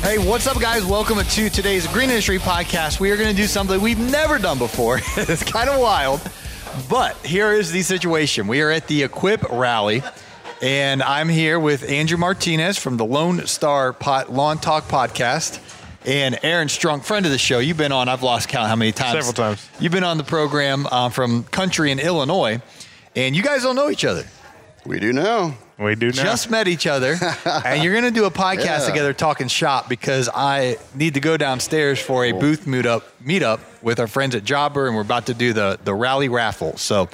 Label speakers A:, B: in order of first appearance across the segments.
A: Hey, what's up, guys? Welcome to today's Green Industry Podcast. We are going to do something we've never done before. it's kind of wild, but here is the situation. We are at the Equip Rally, and I'm here with Andrew Martinez from the Lone Star Pot Lawn Talk Podcast. And Aaron Strunk, friend of the show, you've been on. I've lost count how many times.
B: Several times.
A: You've been on the program uh, from country in Illinois, and you guys don't know each other.
C: We do now.
B: We do now.
A: just met each other, and you're going to do a podcast
C: Yeah.
A: together talking shop because I need to go downstairs for a booth meetup meetup with our friends at Jobber, and we're about to do the the rally raffle. So.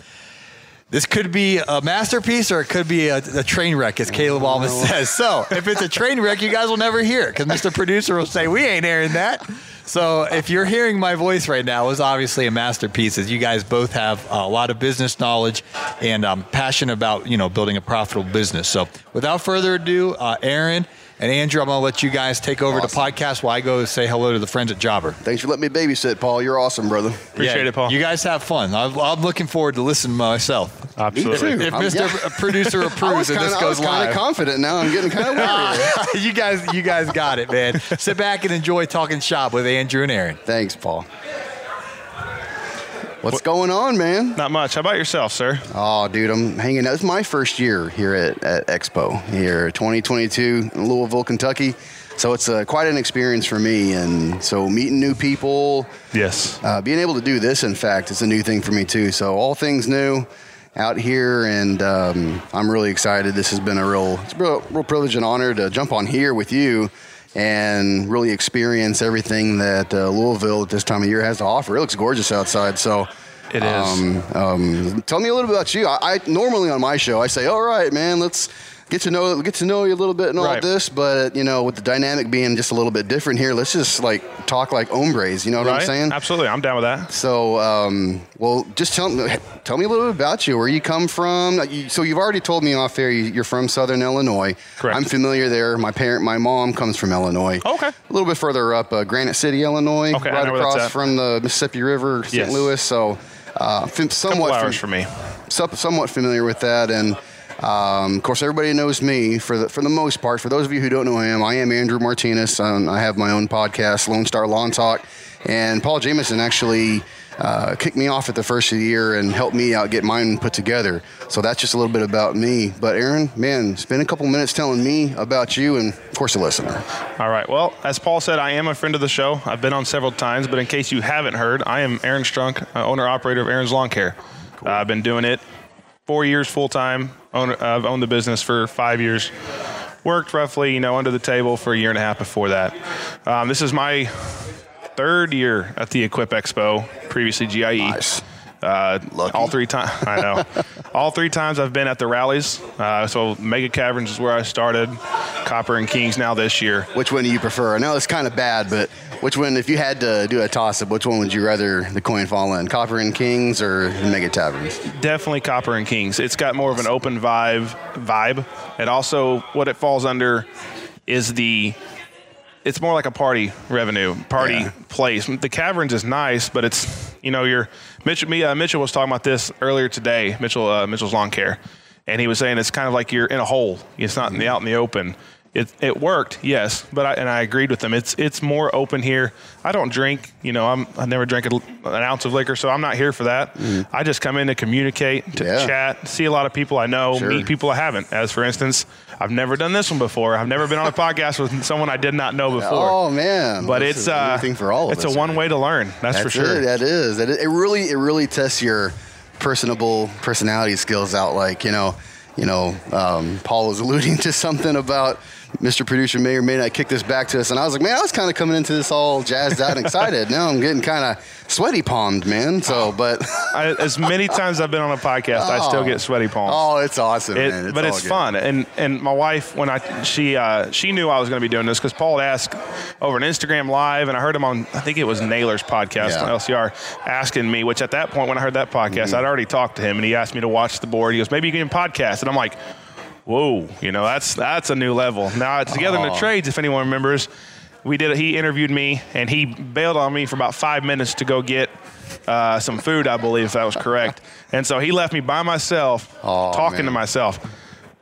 A: This could be a masterpiece or it could be a, a train wreck, as Caleb always says. So, if it's a train wreck, you guys will never hear it because Mr. Producer will say, We ain't airing that. So, if you're hearing my voice right now, it's obviously a masterpiece as you guys both have a lot of business knowledge and um, passion about, you know, building a profitable business. So, without further ado, uh, Aaron and Andrew, I'm going to let you guys take over
C: Awesome.
A: the podcast while I go say hello to the friends at Jobber.
C: Thanks for letting me babysit, Paul. You're awesome, brother.
B: Appreciate
A: Yeah,
B: it, Paul.
A: You guys have fun. I'm, I'm looking forward to listening myself.
B: Absolutely.
C: too.
A: If
C: I'm-
A: Mr.
C: yeah.
A: Producer approves
C: was
A: and
C: kind
A: this
C: of I
A: goes
C: was kind
A: live.
C: of confident now. I'm getting kind of worried.
A: you guys, you guys got it, man. Sit back and enjoy talking shop with Andrew and Aaron.
C: Thanks, Paul. What's going on, man?
B: Not much. How about yourself, sir?
C: Oh, dude, I'm hanging out. It's my first year here at, at Expo here, 2022 in Louisville, Kentucky. So it's uh, quite an experience for me. And so meeting new people,
B: Yes.
C: uh, being able to do this, in fact, is a new thing for me too. So all things new out here, and um, I'm really excited. This has been a real, it's a real, real privilege and honor to jump on here with you and really experience everything that uh, Louisville at this time of year has to offer. It looks gorgeous outside, so.
B: It is.
C: Um, um, tell me a little bit about you. I, I normally on my show I say, "All right, man, let's get to know get to know you a little bit and all
B: Right.
C: this." But you know, with the dynamic being just a little bit different here, let's just like talk like hombres. You know what
B: right?
C: I'm saying?
B: Absolutely. I'm down with that.
C: So, um, well, just tell me, tell me a little bit about you. Where you come from? So you've already told me off there you- you're from Southern Illinois.
B: Correct.
C: I'm familiar there. My parent, my mom comes from Illinois.
B: Okay.
C: A little bit further up, uh, Granite City, Illinois,
B: Okay,
C: right
B: know where that's
C: across from the Mississippi River, St.
B: Yes.
C: Louis. So, uh, somewhat fam-
B: for me.
C: some- somewhat familiar with that, and um, of course, everybody knows me for the for the most part. For those of you who don't know who I am, I am Andrew Martinez. Um, I have my own podcast, Lone Star Lawn Talk, and Paul Jameson actually uh, kicked me off at the first of the year and helped me out get mine put together. So that's just a little bit about me. But Aaron, man, spend a couple minutes telling me about you, and of course, a listener.
B: All right. Well, as Paul said, I am a friend of the show. I've been on several times, but in case you haven't heard, I am Aaron Strunk, uh, owner operator of Aaron's Lawn Care. Uh, I've been doing it four years full time. I've owned the business for five years. Worked roughly, you know, under the table for a year and a half before that. Um, this is my third year at the Equip Expo, previously GIE.
C: Nice.
B: Uh, all three times, I know. all three times I've been at the rallies. Uh, so Mega Caverns is where I started. Copper and Kings now this year.
C: Which one do you prefer? I know it's kind of bad, but which one, if you had to do a toss up, which one would you rather the coin fall in? Copper and Kings or Mega Caverns?
B: Definitely Copper and Kings. It's got more of an open vibe. Vibe. It also what it falls under is the. It's more like a party revenue, party
C: Yeah.
B: place. The Caverns is nice, but it's you know your Mitchell. Me, uh, Mitchell was talking about this earlier today. Mitchell, uh, Mitchell's lawn care, and he was saying it's kind of like you're in a hole. It's not in the, out in the open. It, it worked, yes, but I, and I agreed with them. It's it's more open here. I don't drink, you know. I'm I never drank a, an ounce of liquor, so I'm not here for that. I just come in to communicate, to
C: Yeah.
B: chat, see a lot of people I know,
C: Sure.
B: meet people I haven't. As for instance, I've never done this one before. I've never been on a podcast with someone I did not know before.
C: Oh man!
B: but
C: This
B: it's
C: a
B: uh,
C: thing for all of
B: it's
C: us.
B: a one way to learn. That's, for sure.
C: It, that is. That is. It really, it really tests your personable personality skills out. Like you know, you know, um, Paul was alluding to something about Mr. Producer may or may not kick this back to us. And I was like, man, I was kind of coming into this all jazzed out and excited. now I'm getting kind of sweaty palmed, man. So, but
B: I, as many times I've been on a podcast, I still
C: Oh.
B: get sweaty palms.
C: oh, it's awesome,
B: It-
C: man.
B: but it's
C: good.
B: fun, and and my wife when I she uh, she knew I was going to be doing this because Paul had asked over an Instagram live, and I heard him on I think it was Naylor's podcast
C: Yeah.
B: on LCR asking me, which at that point when I heard that podcast,
C: Mm-hmm.
B: I'd already talked to him, and he asked me to watch the board. He goes, maybe you can podcast, and I'm like, whoa, you know that's that's a new level. Now together in the trades, if anyone remembers. We did. He interviewed me, and he bailed on me for about five minutes to go get uh, some food, I believe, if that was correct. And so he left me by myself,
C: Aw,
B: talking to myself.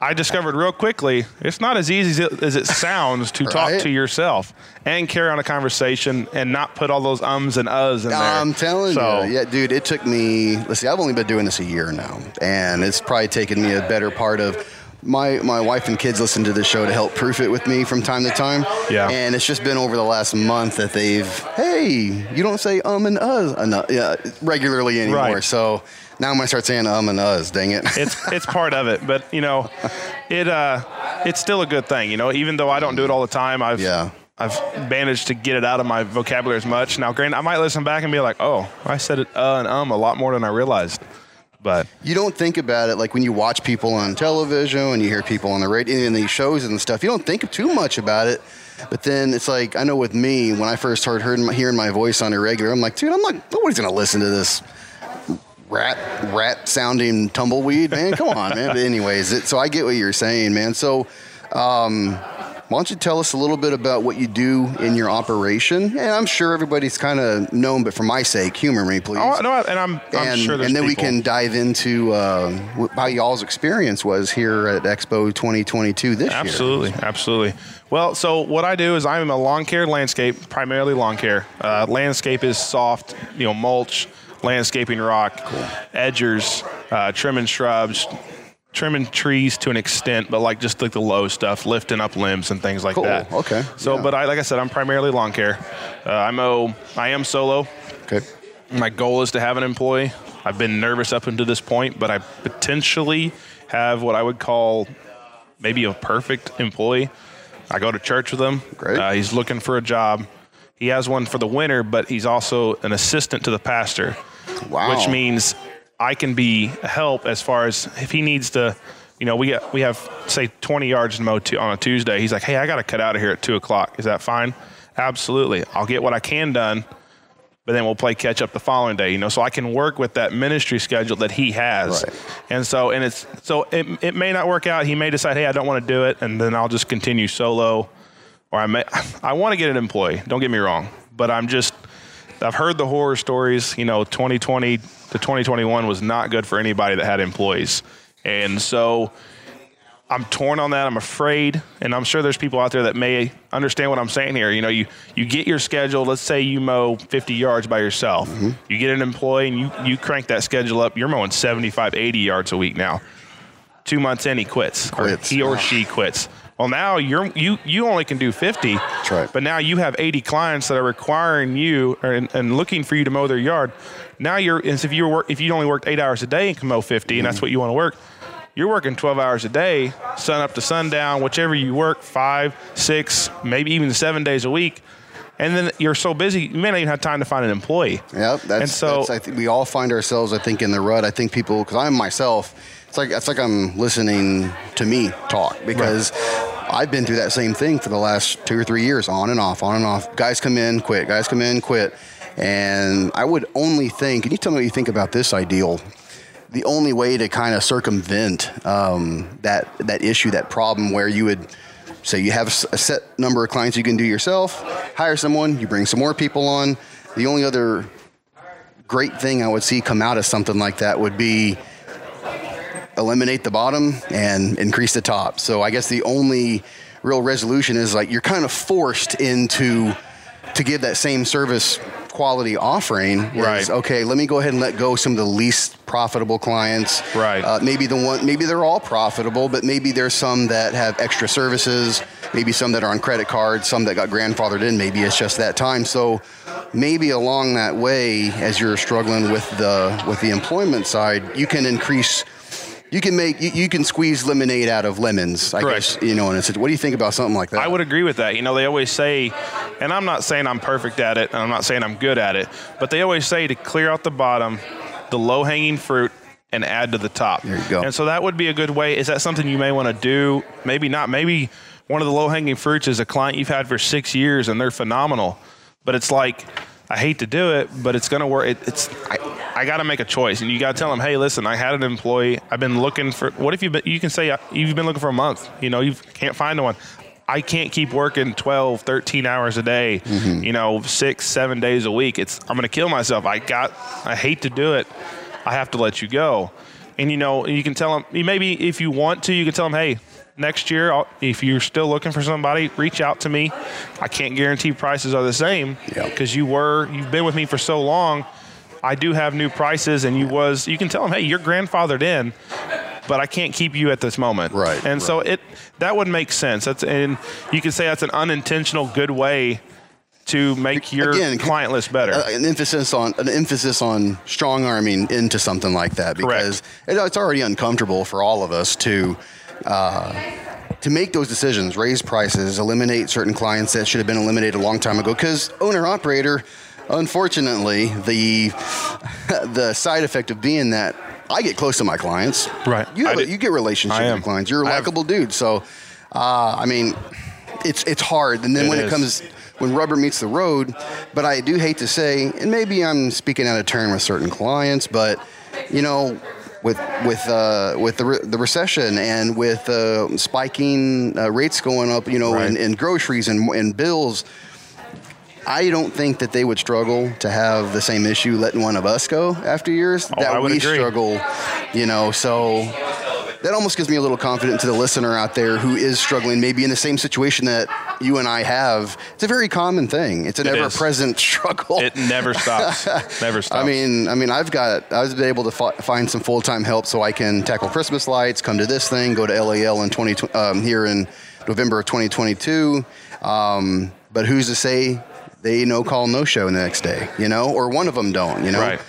B: I discovered real quickly it's not as easy as it, as it sounds to talk to yourself and carry on a conversation and not put all those ums and uhs in there.
C: I'm telling
B: So-
C: you, yeah, dude. It took me. Let's see, I've only been doing this a year now, and it's probably taken me a better part of. My, my wife and kids listen to the show to help proof it with me from time to time.
B: Yeah.
C: And it's just been over the last month that they've, hey, you don't say um and uhs enough, yeah, regularly anymore.
B: Right.
C: So now I'm gonna start saying um and uhs. Dang it.
B: it's it's part of it, but you know, it uh, it's still a good thing. You know, even though I don't do it all the time, I've
C: Yeah.
B: I've managed to get it out of my vocabulary as much. Now, granted, I might listen back and be like, oh, I said it uh and um a lot more than I realized, but
C: you don't think about it like when you watch people on television, when you hear people on the radio, in these shows and stuff. You don't think too much about it. But then it's like I know with me when I first started hearing my, hearing my voice on a regular, I'm like, dude, I'm like nobody's gonna listen to this rat rat sounding tumbleweed, man. Come on, man. But anyways, it, so I get what you're saying, man. So. Um, why don't you tell us a little bit about what you do in your operation? And I'm sure everybody's kind of known, but for my sake, humor me, please
B: oh, no, and I'm I'm
C: and,
B: sure
C: and then we can dive into uh, how y'all's experience was here at Expo 2022 this year.
B: Absolutely, absolutely. Well, so what I do is I'm a lawn care landscape, primarily lawn care. Uh, landscape is soft, you know, mulch, landscaping rock, edgers, uh, trimming shrubs, trimming trees to an extent, but like just like the low stuff, lifting up limbs and things like
C: Cool,
B: that.
C: okay,
B: So,
C: yeah.
B: but I, like I said, I'm primarily lawn care. Uh, I'm I am solo.
C: Okay.
B: My goal is to have an employee. I've been nervous up until this point, but I potentially have what I would call maybe a perfect employee. I go to church with him.
C: Great.
B: Uh, he's looking for a job. He has one for the winter, but he's also an assistant to the pastor,
C: Wow.
B: which means I can be a help as far as if he needs to. You know, we got, we have say 20 yards to mow to, on a Tuesday. He's like, "Hey, I got to cut out of here at two o'clock. Is that fine?" Absolutely. I'll get what I can done but then we'll play catch up the following day, you know, so I can work with that ministry schedule that he has.
C: Right.
B: And so, and it's, so it, it may not work out. He may decide, hey, I don't want to do it. And then I'll just continue solo. Or I may, I want to get an employee, don't get me wrong, but I'm just, I've heard the horror stories, you know, 2020 to 2021 was not good for anybody that had employees. And so, I'm torn on that. I'm afraid, and I'm sure there's people out there that may understand what I'm saying here. You know, you you get your schedule. Let's say you mow 50 yards by yourself.
C: Mm-hmm.
B: You get an employee, and you you crank that schedule up. You're mowing 75, 80 yards a week now. Two months in, he quits,
C: Quits.
B: or he or she quits. Well, now you're you you only can do 50. That's
C: right.
B: But now you have 80 clients that are requiring you and, and looking for you to mow their yard. Now you're as if you were if you only worked eight hours a day and can mow 50, and that's mm-hmm. what you want to work. You're working 12 hours a day, sun up to sundown, whichever you work, five, six, maybe even seven days a week. And then you're so busy, you may not even have time to find an employee.
C: Yep. That's,
B: and so,
C: I think we all find ourselves, I think, in the rut. I think people, because I'm myself, it's like it's like I'm listening to me talk because I've been through that same thing for the last two or three years, on and off, on and off. Guys come in, quit. Guys come in, quit. And I would only think, can you tell me what you think about this ideal? The only way to kind of circumvent um, that that issue, that problem, where you would say you have a set number of clients you can do yourself, hire someone, you bring some more people on. The only other great thing I would see come out of something like that would be eliminate the bottom and increase the top. So I guess the only real resolution is like you're kind of forced into to give that same service quality offering. is,
B: Right.
C: Okay, let me go ahead and let go some of the least profitable clients.
B: Right.
C: Uh, maybe the one, maybe they're all profitable, but maybe there's some that have extra services. Maybe some that are on credit cards, some that got grandfathered in. Maybe it's just that time. So maybe along that way, as you're struggling with the with the employment side, you can increase you can make you, you can squeeze lemonade out of lemons. I
B: Correct.
C: guess you know. And it's, what do you think about something like that?
B: I would agree with that. You know, they always say, and I'm not saying I'm perfect at it, and I'm not saying I'm good at it, but they always say to clear out the bottom, the low hanging fruit, and add to the top.
C: There you go.
B: And so that would be a good way. Is that something you may want to do? Maybe not. Maybe one of the low hanging fruits is a client you've had for six years and they're phenomenal, but it's like, I hate to do it, but it's going to work. It, it's I, I got to make a choice, and you got to tell them, hey, listen, I had an employee. I've been looking for. What if you been, you can say uh, you've been looking for a month? You know, you can't find one. I can't keep working 12, 13 hours a day. You know, six, seven days a week. It's I'm going to kill myself. I got. I hate to do it. I have to let you go. And you know, you can tell them. Maybe if you want to, you can tell them, hey. Next year, I'll, if you're still looking for somebody, reach out to me. I can't guarantee prices are the same because you were you've been with me for so long. I do have new prices, and you was you can tell them, hey, you're grandfathered in, but I can't keep you at this moment.
C: Right,
B: And so it that would make sense. That's and you could say that's an unintentional good way to make your
C: Again,
B: client list better.
C: an emphasis on an emphasis on strong arming into something like that because it, it's already uncomfortable for all of us to uh, to make those decisions, raise prices, eliminate certain clients that should have been eliminated a long time ago. Because owner operator, unfortunately, the the side effect of being that I get close to my clients.
B: Right.
C: You have you get relationships with clients. You're a likable dude. So, uh, I mean, it's it's hard. And then
B: It
C: when
B: is.
C: it comes when rubber meets the road. But I do hate to say, and maybe I'm speaking out of turn with certain clients, but you know, with with uh, with the, re- the recession and with uh, spiking uh, rates going up, you know,
B: Right.
C: in, in groceries and, and bills. I don't think that they would struggle to have the same issue letting one of us go after years that
B: Oh, would
C: we
B: agree.
C: struggle, you know. So that almost gives me a little confidence to the listener out there who is struggling, maybe in the same situation that you and I have. It's a very common thing. It's an
B: It is.
C: ever-present struggle.
B: it never stops. never stops.
C: I mean, I mean, I've got, I was able to fi- find some full-time help so I can tackle Christmas lights, come to this thing, go to LAL in 20, um, here in November of 2022. Um, but who's to say they no call, no show the next day, you know, or one of them don't, you know?
B: Right.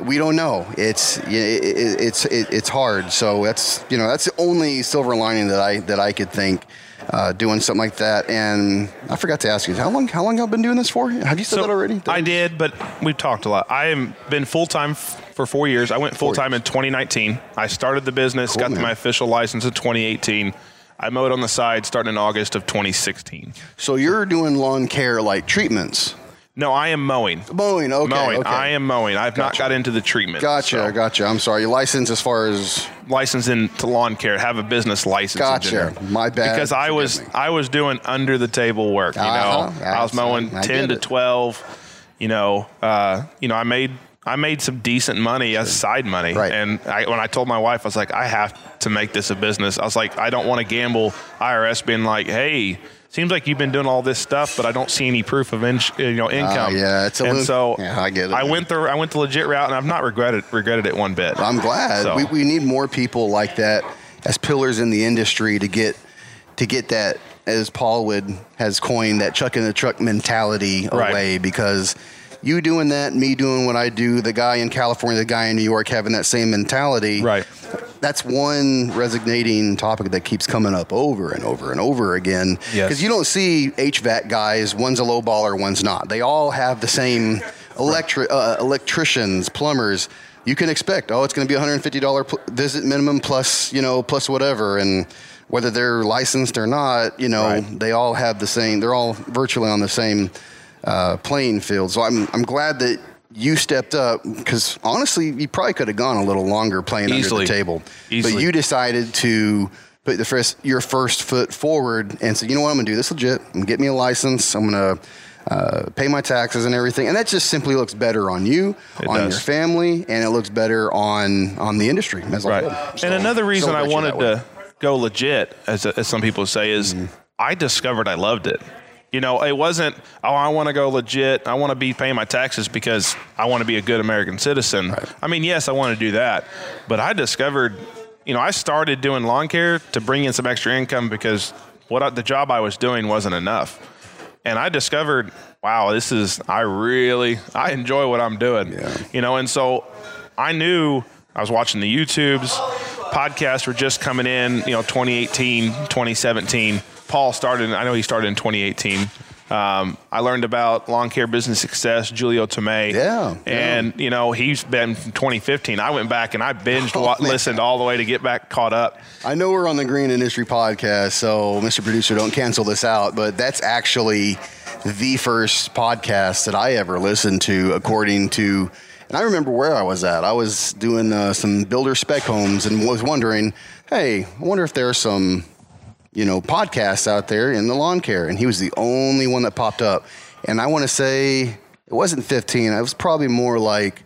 C: We don't know. It's it, it, it's it, it's hard. So that's you know that's the only silver lining that I that I could think uh, doing something like that. And I forgot to ask you how long how long y'all been doing this for? Have you said that already?
B: I did, but we've talked a lot. I have been full time f- for four years. I went full time in 2019. I started the business,
C: Cool,
B: got
C: man.
B: my official license in 2018. I mowed on the side starting in August of 2016.
C: So you're doing lawn care like treatments.
B: No, I am mowing.
C: Mowing, okay.
B: mowing.
C: okay.
B: I am mowing. I've not got into the treatment.
C: Gotcha,
B: So,
C: gotcha. I'm sorry. Your license as far as
B: Licensed into lawn care, have a business license.
C: Gotcha. My bad.
B: Because I was
C: me.
B: I was doing under the table work. You
C: Uh-huh.
B: know, I was mowing
C: I
B: ten to
C: it.
B: twelve. You know, uh, you know, I made I made some decent money as side money.
C: Right.
B: And I, when I told my wife, I was like, I have to make this a business. I was like, I don't want to gamble. IRS being like, hey. Seems like you've been doing all this stuff, but I don't see any proof of in, you know income.
C: Ah, yeah, it's a
B: and
C: little-
B: so
C: yeah, I get it,
B: I went the I went the legit route, and I've not regretted regretted it one bit.
C: I'm glad.
B: So-
C: We, we need more people like that as pillars in the industry to get to get that as Paul would has coined that chuck in the truck mentality
B: Right.
C: away because you doing that, me doing what I do, the guy in California, the guy in New York having that same mentality.
B: Right.
C: That's one resonating topic that keeps coming up over and over and over again.
A: Yes.
C: Because you don't see HVAC guys, one's a low baller, one's not. They all have the same electric uh, electricians, plumbers. You can expect, oh, it's going to be $150 pl- visit minimum plus, you know, plus whatever. And whether they're licensed or not, you know,
B: Right.
C: they all have the same, they're all virtually on the same uh, playing field. So I'm, I'm glad that you stepped up because honestly, you probably could have gone a little longer playing
B: Easily.
C: under the table.
B: Easily.
C: But you decided to put the first, your first foot forward and say, you know what, I'm going to do this legit. I'm going to get me a license. I'm going to uh, pay my taxes and everything. And that just simply looks better on you,
B: It
C: on
B: does.
C: your family, and it looks better on, on the industry as a
B: Right.
C: whole. So,
B: and another reason I wanted to go legit, as, as some people say, is
C: Mm-hmm.
B: I discovered I loved it. You know, it wasn't, oh, I want to go legit. I want to be paying my taxes because I want to be a good American citizen. I mean, yes, I want to do that. But I discovered, you know, I started doing lawn care to bring in some extra income because what I, the job I was doing wasn't enough. And I discovered, wow, this is, I really, I enjoy what I'm doing.
C: Yeah.
B: You know, and so I knew I was watching the YouTubes. Podcasts were just coming in, you know, 2018, 2017. Paul started, I know he started in 2018. Um, I learned about lawn care business success, Julio Tomei.
C: Yeah,
B: And, you know, he's been 2015. I went back and I binged, wa- listened all the way to get back caught up.
C: I know we're on the Green Industry podcast, so Mr. Producer, don't cancel this out, but that's actually the first podcast that I ever listened to, according to. And I remember where I was at. I was doing uh, some builder spec homes and was wondering, hey, I wonder if there's some, you know, podcasts out there in the lawn care. And he was the only one that popped up. And I want to say it wasn't 15. It was probably more like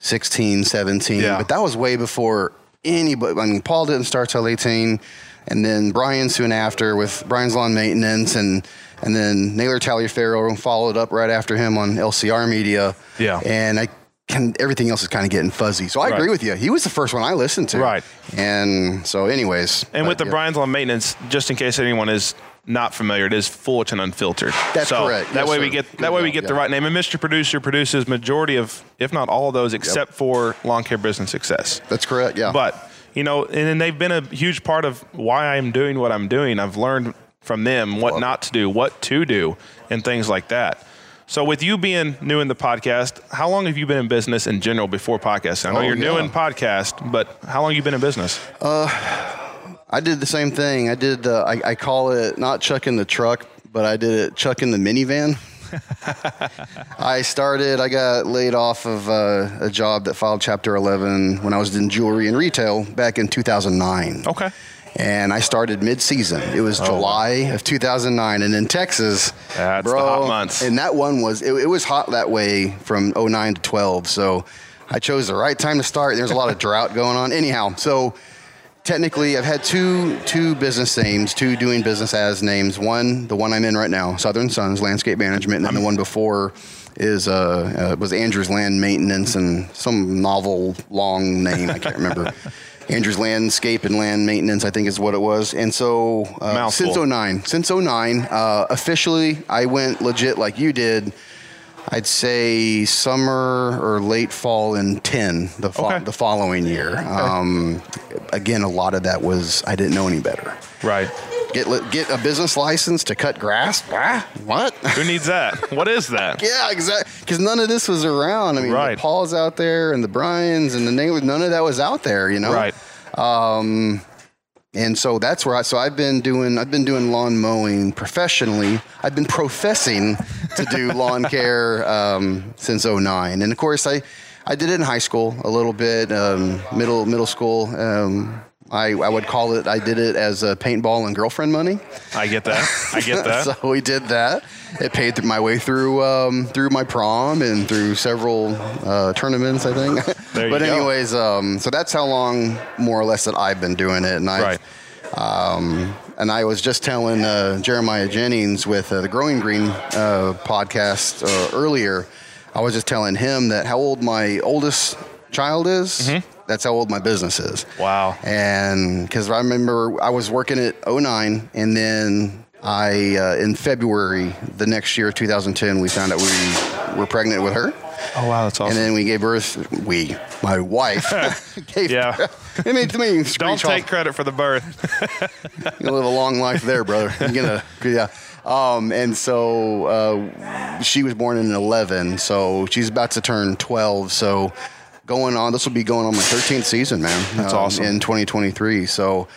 C: 16, 17.
B: Yeah.
C: But that was way before anybody. I mean, Paul didn't start till 18, and then Brian soon after with Brian's Lawn Maintenance, and and then Naylor Taliaferro followed up right after him on LCR Media.
B: Yeah.
C: And I can everything else is kind of getting fuzzy. So I
B: Right.
C: agree with you. He was the first one I listened to.
B: Right.
C: And so, anyways.
B: And with the
C: yeah.
B: Brian's Lawn Maintenance, just in case anyone is not familiar, it is Fullerton Unfiltered.
C: That's
B: so
C: correct.
B: That
C: Yes,
B: way
C: sir.
B: we get
C: Good
B: that way we get the right name. And Mr. Producer produces majority of, if not all of those, except for lawn care business success.
C: That's correct. Yeah.
B: But you know, and then they've been a huge part of why I am doing what I'm doing. I've learned from them what not to do, what to do, and things like that. So, with you being new in the podcast, how long have you been in business in general before podcasting? I know
C: Oh,
B: you're new in podcast, but how long have you been in business?
C: I did the same thing. I did. Uh, I, I call it not chucking the truck, but I did it chucking the minivan. I started. I got laid off of uh, a job that filed Chapter 11 when I was in jewelry and retail back in 2009.
B: Okay.
C: And I started mid-season. It was July of 2009, and in Texas,
B: That's the
C: bro,
B: hot months.
C: And that one was it, it was hot that way from 09 to 12. So I chose the right time to start. There's a lot of drought going on. Anyhow, so technically I've had two two business names, two doing business as names. One, the one I'm in right now, Southern Suns Landscape Management, and then the one before is uh, uh, was Andrews Land Maintenance and some novel long name I can't remember. Andrews Landscape and Land Maintenance, I think is what it was. And so uh, since 09, since 09, uh, officially I went legit like you did. I'd say summer or late fall in 10, the, fo-
B: Okay.
C: the following year. Um, again, a lot of that was I didn't know any better.
B: Right.
C: Get get a business license to cut grass? Ah, what?
B: Who needs that? what is that?
C: yeah, exactly. Because none of this was around. I mean,
B: Right.
C: the Paul's out there and the Brians and the none of that was out there, you know?
B: Right.
C: And so that's where I, so I've been doing, I've been doing lawn mowing professionally. I've been professing to do lawn care um, since 09. And of course, I, I did it in high school a little bit, um, middle, middle school. Um, I, I would call it, I did it as a paintball and girlfriend money.
B: I get that. I get that.
C: so we did that. It paid th- my way through um, through my prom and through several uh, tournaments, I think.
B: There you
C: but anyways, um, so that's how long, more or less, that I've been doing it. And I,
B: Right.
C: um, and I was just telling uh, Jeremiah Jennings with uh, the Growing Green uh, podcast uh, earlier. I was just telling him that how old my oldest child is. That's how old my business is.
B: Mm-hmm. Wow.
C: And because I remember I was working at 09, and then I, uh, in February the next year, 2010, we found out we were pregnant with her.
B: Oh wow, that's awesome.
C: And then we gave birth, we, my wife, gave
B: Yeah.
C: birth. I mean, to me,
B: Don't take
C: off.
B: credit for the birth.
C: You live a long life there, brother. You're gonna, yeah. Um, and so uh, she was born in 11, so she's about to turn 12. So going on, this will be going on my 13th season, man.
B: That's
C: um,
B: awesome.
C: In 2023. So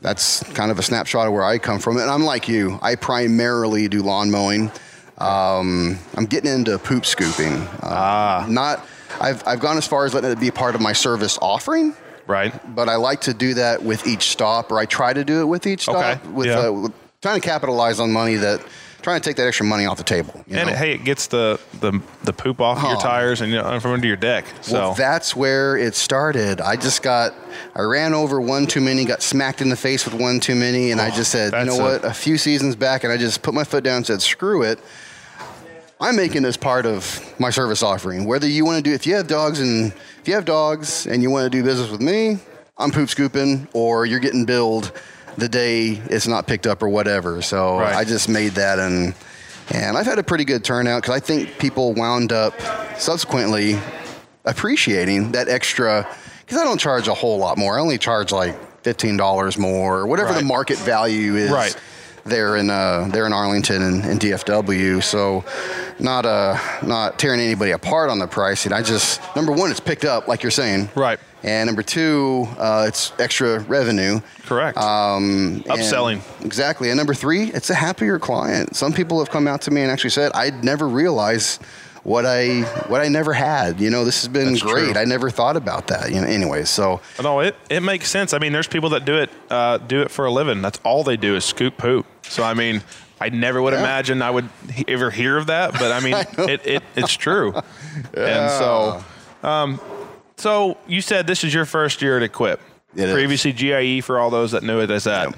C: that's kind of a snapshot of where I come from. And I'm like you, I primarily do lawn mowing. Um, I'm getting into poop scooping. Uh,
B: Ah.
C: Not, I've, I've gone as far as letting it be part of my service offering
B: right.
C: but I like to do that with each stop, or I try to do it with each stop,
B: Okay,
C: with,
B: yeah.
C: uh, with trying to capitalize on money that, trying to take that extra money off the table. you
B: And hey, it gets the the, the poop off your
C: Oh.
B: tires and you know, from under your deck. So
C: Well, that's where it started. I just got, I ran over one too many, got smacked in the face with one too many, and I just said, you
B: Oh,
C: know
B: a-
C: what? A few seasons back, and I just put my foot down and said, screw it. I'm making this part of my service offering. Whether you want to do, if you have dogs and if you have dogs and you want to do business with me, I'm poop scooping, or you're getting billed the day it's not picked up or whatever. So
B: Right.
C: I just made that and. And I've had a pretty good turnout because I think people wound up subsequently appreciating that extra because I don't charge a whole lot more. I only charge like fifteen dollars more, or whatever
B: Right.
C: the market value is.
B: Right.
C: There in uh, there in Arlington and, and DFW, so not uh not tearing anybody apart on the pricing. I just number one, it's picked up like you're saying,
B: Right.
C: and number two, uh, it's extra revenue.
B: Correct.
C: Um,
B: Upselling.
C: exactly. And number three, it's a happier client. Some people have come out to me and actually said, I'd never realized what I what I never had. You know, this has been
B: That's
C: great.
B: true.
C: I never thought about that. You know, anyways. So
B: No, it, it makes sense. I mean, there's people that do it uh, do it for a living. That's all they do is scoop poop. So I mean, I never would
C: Yeah.
B: imagine I would he- ever hear of that, but I mean, it, it it's true. And so, um, so you said this is your first year at Equip.
C: It is.
B: Previously GIE for all those that knew it as that.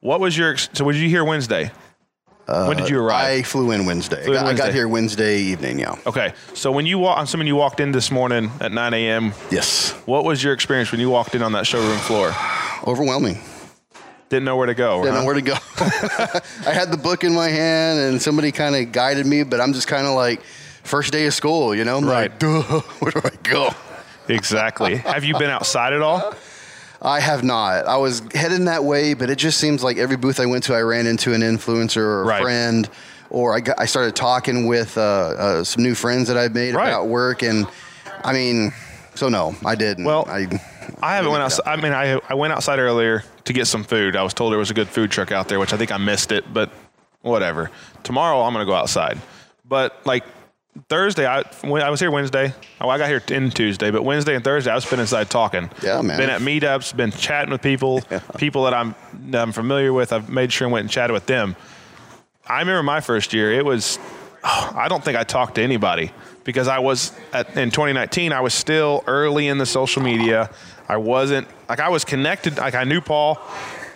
B: What was your so? What did you hear Wednesday? When did you arrive?
C: Uh, I flew in Wednesday.
B: Flew in
C: I, got, I got here Wednesday evening. Yeah.
B: okay, so when you walk, I'm assuming you walked in this morning at 9 a.m.
C: Yes.
B: What was your experience when you walked in on that showroom floor?
C: Overwhelming.
B: Didn't know where to go.
C: Didn't
B: huh?
C: know where to go. I had the book in my hand and somebody kind of guided me, but I'm just kind of like first day of school. You know, I'm
B: Right.
C: like, duh, where do I go?
B: Exactly. Have you been outside at all?
C: I have not. I was heading that way, but it just seems like every booth I went to, I ran into an influencer or a
B: Right.
C: friend, or I, got, I started talking with uh, uh, some new friends that I've made
B: Right.
C: about work. And I mean, so no, I didn't.
B: Well,
C: I,
B: I haven't went outside. I mean, I, I went outside earlier to get some food. I was told there was a good food truck out there, which I think I missed it, but whatever. Tomorrow I'm going to go outside. But like Thursday, I when I was here Wednesday. Oh, I got here in Tuesday, but Wednesday and Thursday I was been inside talking.
C: Yeah, man.
B: Been at meetups, been chatting with people, people that I'm that I'm familiar with. I've made sure and went and chatted with them. I remember my first year. It was oh, I don't think I talked to anybody because I was at, in 2019. I was still early in the social media. I wasn't like I was connected. Like I knew Paul,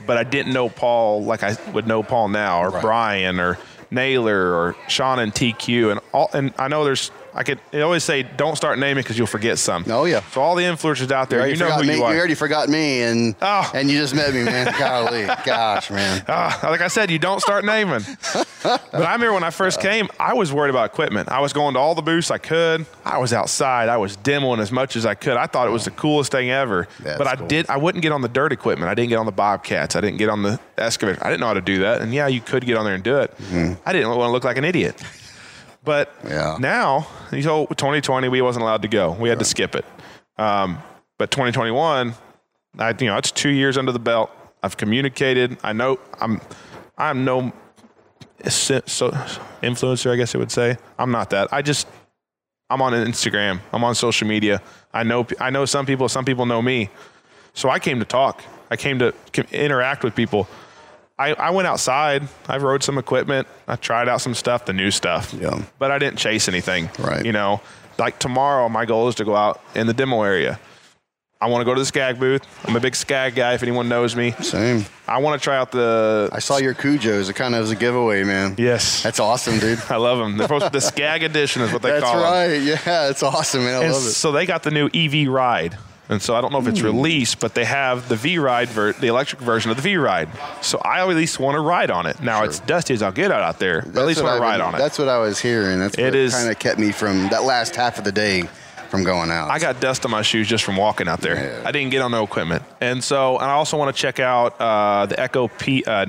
B: but I didn't know Paul like I would know Paul now or Brian or Naylor or Sean and TQ and all. And I know there's. I could I always say don't start naming because you'll forget some.
C: Oh, yeah.
B: So all the influencers out there,
C: already
B: you know who
C: me.
B: you are.
C: You already forgot me, and
B: Oh.
C: and you just met me, man. Golly, gosh, man.
B: Ah, like I said, you don't start naming. but I remember when I first came, I was worried about equipment. I was going to all the booths I could. I was outside. I was demoing as much as I could. I thought it was the coolest thing ever.
C: That's
B: but I
C: cool.
B: did. I wouldn't get on the dirt equipment. I didn't get on the bobcats. I didn't get on the excavator. I didn't know how to do that. And yeah, you could get on there and do it. I didn't want to look like an idiot. But.
C: Yeah.
B: now, you know, 2020, we wasn't allowed to go. We had to skip it. Um, but 2021, I, you know, it's two years under the belt. I've communicated. I know I'm, I'm no so, influencer, I guess it would say. I'm not that. I just, I'm on Instagram. I'm on social media. I know, I know some people. Some people know me. So I came to talk. I came to interact with people. I, I went outside. I rode some equipment. I tried out some stuff, the new stuff.
C: Yeah.
B: But I didn't chase anything.
C: Right.
B: You know, like tomorrow, my goal is to go out in the demo area. I want to go to the Skag booth. I'm a big Skag guy. If anyone knows me,
C: Same.
B: I want to try out the.
C: I saw your Cujos. It kind of was a giveaway, man.
B: yes,
C: That's awesome, dude.
B: I love them. They're supposed the Skag edition is what they
C: That's
B: call them.
C: right. Yeah, it's awesome, man. I
B: And
C: love it.
B: so they got the new EV Ride. And so I don't know if it's
C: Hmm.
B: released, but they have the V Ride, ver- the electric version of the V Ride. So I at least want to ride on it. Now it's dusty as I'll get out out there, but at least want to ride
C: been-
B: on it.
C: That's what I was hearing. That's
B: It
C: what
B: is-
C: kind of kept me from that last half of the day from going out.
B: I got dust on my shoes just from walking out there.
C: Yeah.
B: I didn't get on no equipment, and so and I also want to check out uh, the Echo P uh,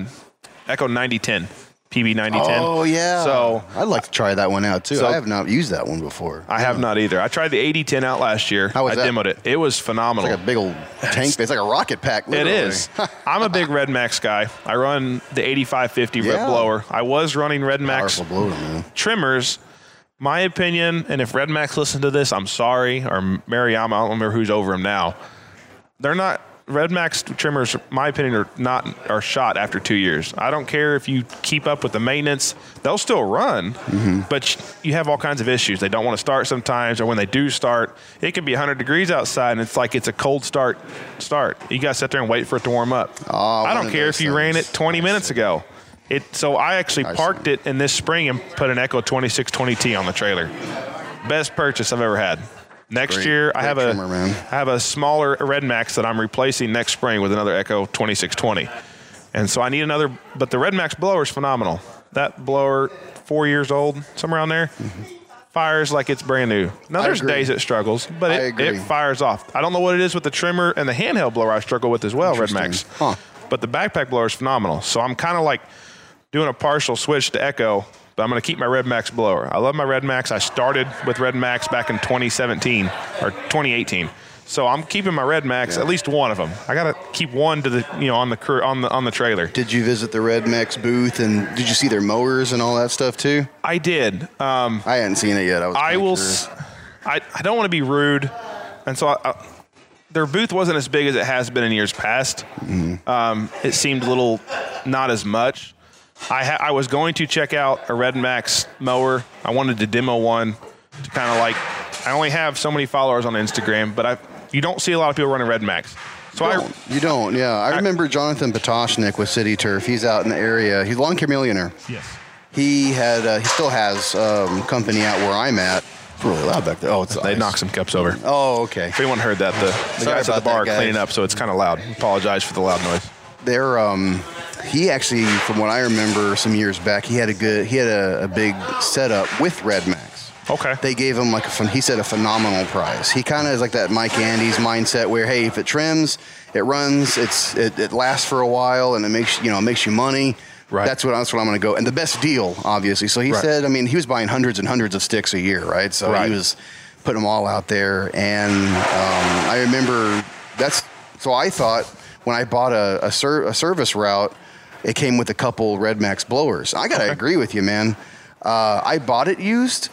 B: Echo 9010 PB 9010.
C: Oh yeah.
B: So
C: I'd like to try that one out too.
B: So-
C: I have not used that one before.
B: I have not either. I tried the 8010 out last year.
C: How was
B: I
C: that?
B: demoed it. It was phenomenal.
C: Like a big old tank. It's like a rocket pack.
B: It
C: Literally.
B: is. I'm a big Red Max guy. I run the 8550
C: Yeah.
B: rip blower. I was running Red Max
C: blower, man.
B: trimmers. My opinion, and if Red Max listened to this, I'm sorry, or Mariama, I don't remember who's over him now. They're not Red Max trimmers. My opinion are not are shot after two years. I don't care if you keep up with the maintenance; they'll still run, but you have all kinds of issues. They don't want to start sometimes, or when they do start, it can be 100 degrees outside, and it's like it's a cold start. Start. You got to sit there and wait for it to warm up.
C: Oh,
B: I don't care if you ran it 20
C: I
B: minutes ago. It so I actually
C: I
B: parked
C: see.
B: it in this spring and put an Echo 2620T on the trailer. Best purchase I've ever had. Next
C: Great-
B: year I
C: great
B: have a
C: man.
B: I have a smaller Red Max that I'm replacing next spring with another Echo 2620. And so I need another but the Red Max blower is phenomenal. That blower 4 years old, somewhere around there. fires like it's brand new. Now there's days it struggles, but it, it fires off. I don't know what it is with the trimmer and the handheld blower I struggle with as well, Red Max.
C: Huh.
B: But the backpack blower is phenomenal. So I'm kind of like doing a partial switch to Echo, but I'm going to keep my Red Max blower. I love my Red Max. I started with Red Max back in 2017 or 2018. So I'm keeping my Red Max, at least one of them. I got to keep one to the you know on the cur- on the on the trailer.
C: Did you visit the Red Max booth and did you see their mowers and all that stuff too?
B: I did. Um,
C: I hadn't seen it yet. I was.
B: I will. s- I, I don't want to be rude, and so I, I, their booth wasn't as big as it has been in years past. Um, it seemed a little not as much. I ha- I was going to check out a Red Max mower. I wanted to demo one to kind of like. I only have so many followers on Instagram, but I you don't see a lot of people running Red Max. So I
C: Don't. you don't, yeah. I remember Jonathan Potoshnik with City Turf. He's out in the area. He's a lawn care millionaire.
B: yes.
C: He had, uh, he still has um, company out where I'm at. It's really loud back there. Oh, it's
B: They
C: ice.
B: knocked some cups over.
C: Oh, okay.
B: If anyone heard that, the, the guys at the bar
C: that,
B: are cleaning up, so it's kind of loud. Apologize for the loud noise.
C: They're um, he actually, from what I remember, some years back, he had a good, he had a, a big setup with Red Max.
B: Okay.
C: They gave him like a, he said a phenomenal prize. He kind of is like that Mike Andes mindset where, hey, if it trims, it runs, it's it, it lasts for a while, and it makes you know it makes you money.
B: Right.
C: That's what that's what I'm going to go. And the best deal, obviously. So he
B: Right.
C: said, I mean, he was buying hundreds and hundreds of sticks a year, right? So
B: Right.
C: he was putting them all out there, and um, I remember that's so I thought when I bought a a, ser- a service route, it came with a couple Red Max blowers. I got to
B: Okay.
C: agree with you, man. Uh, I bought it used.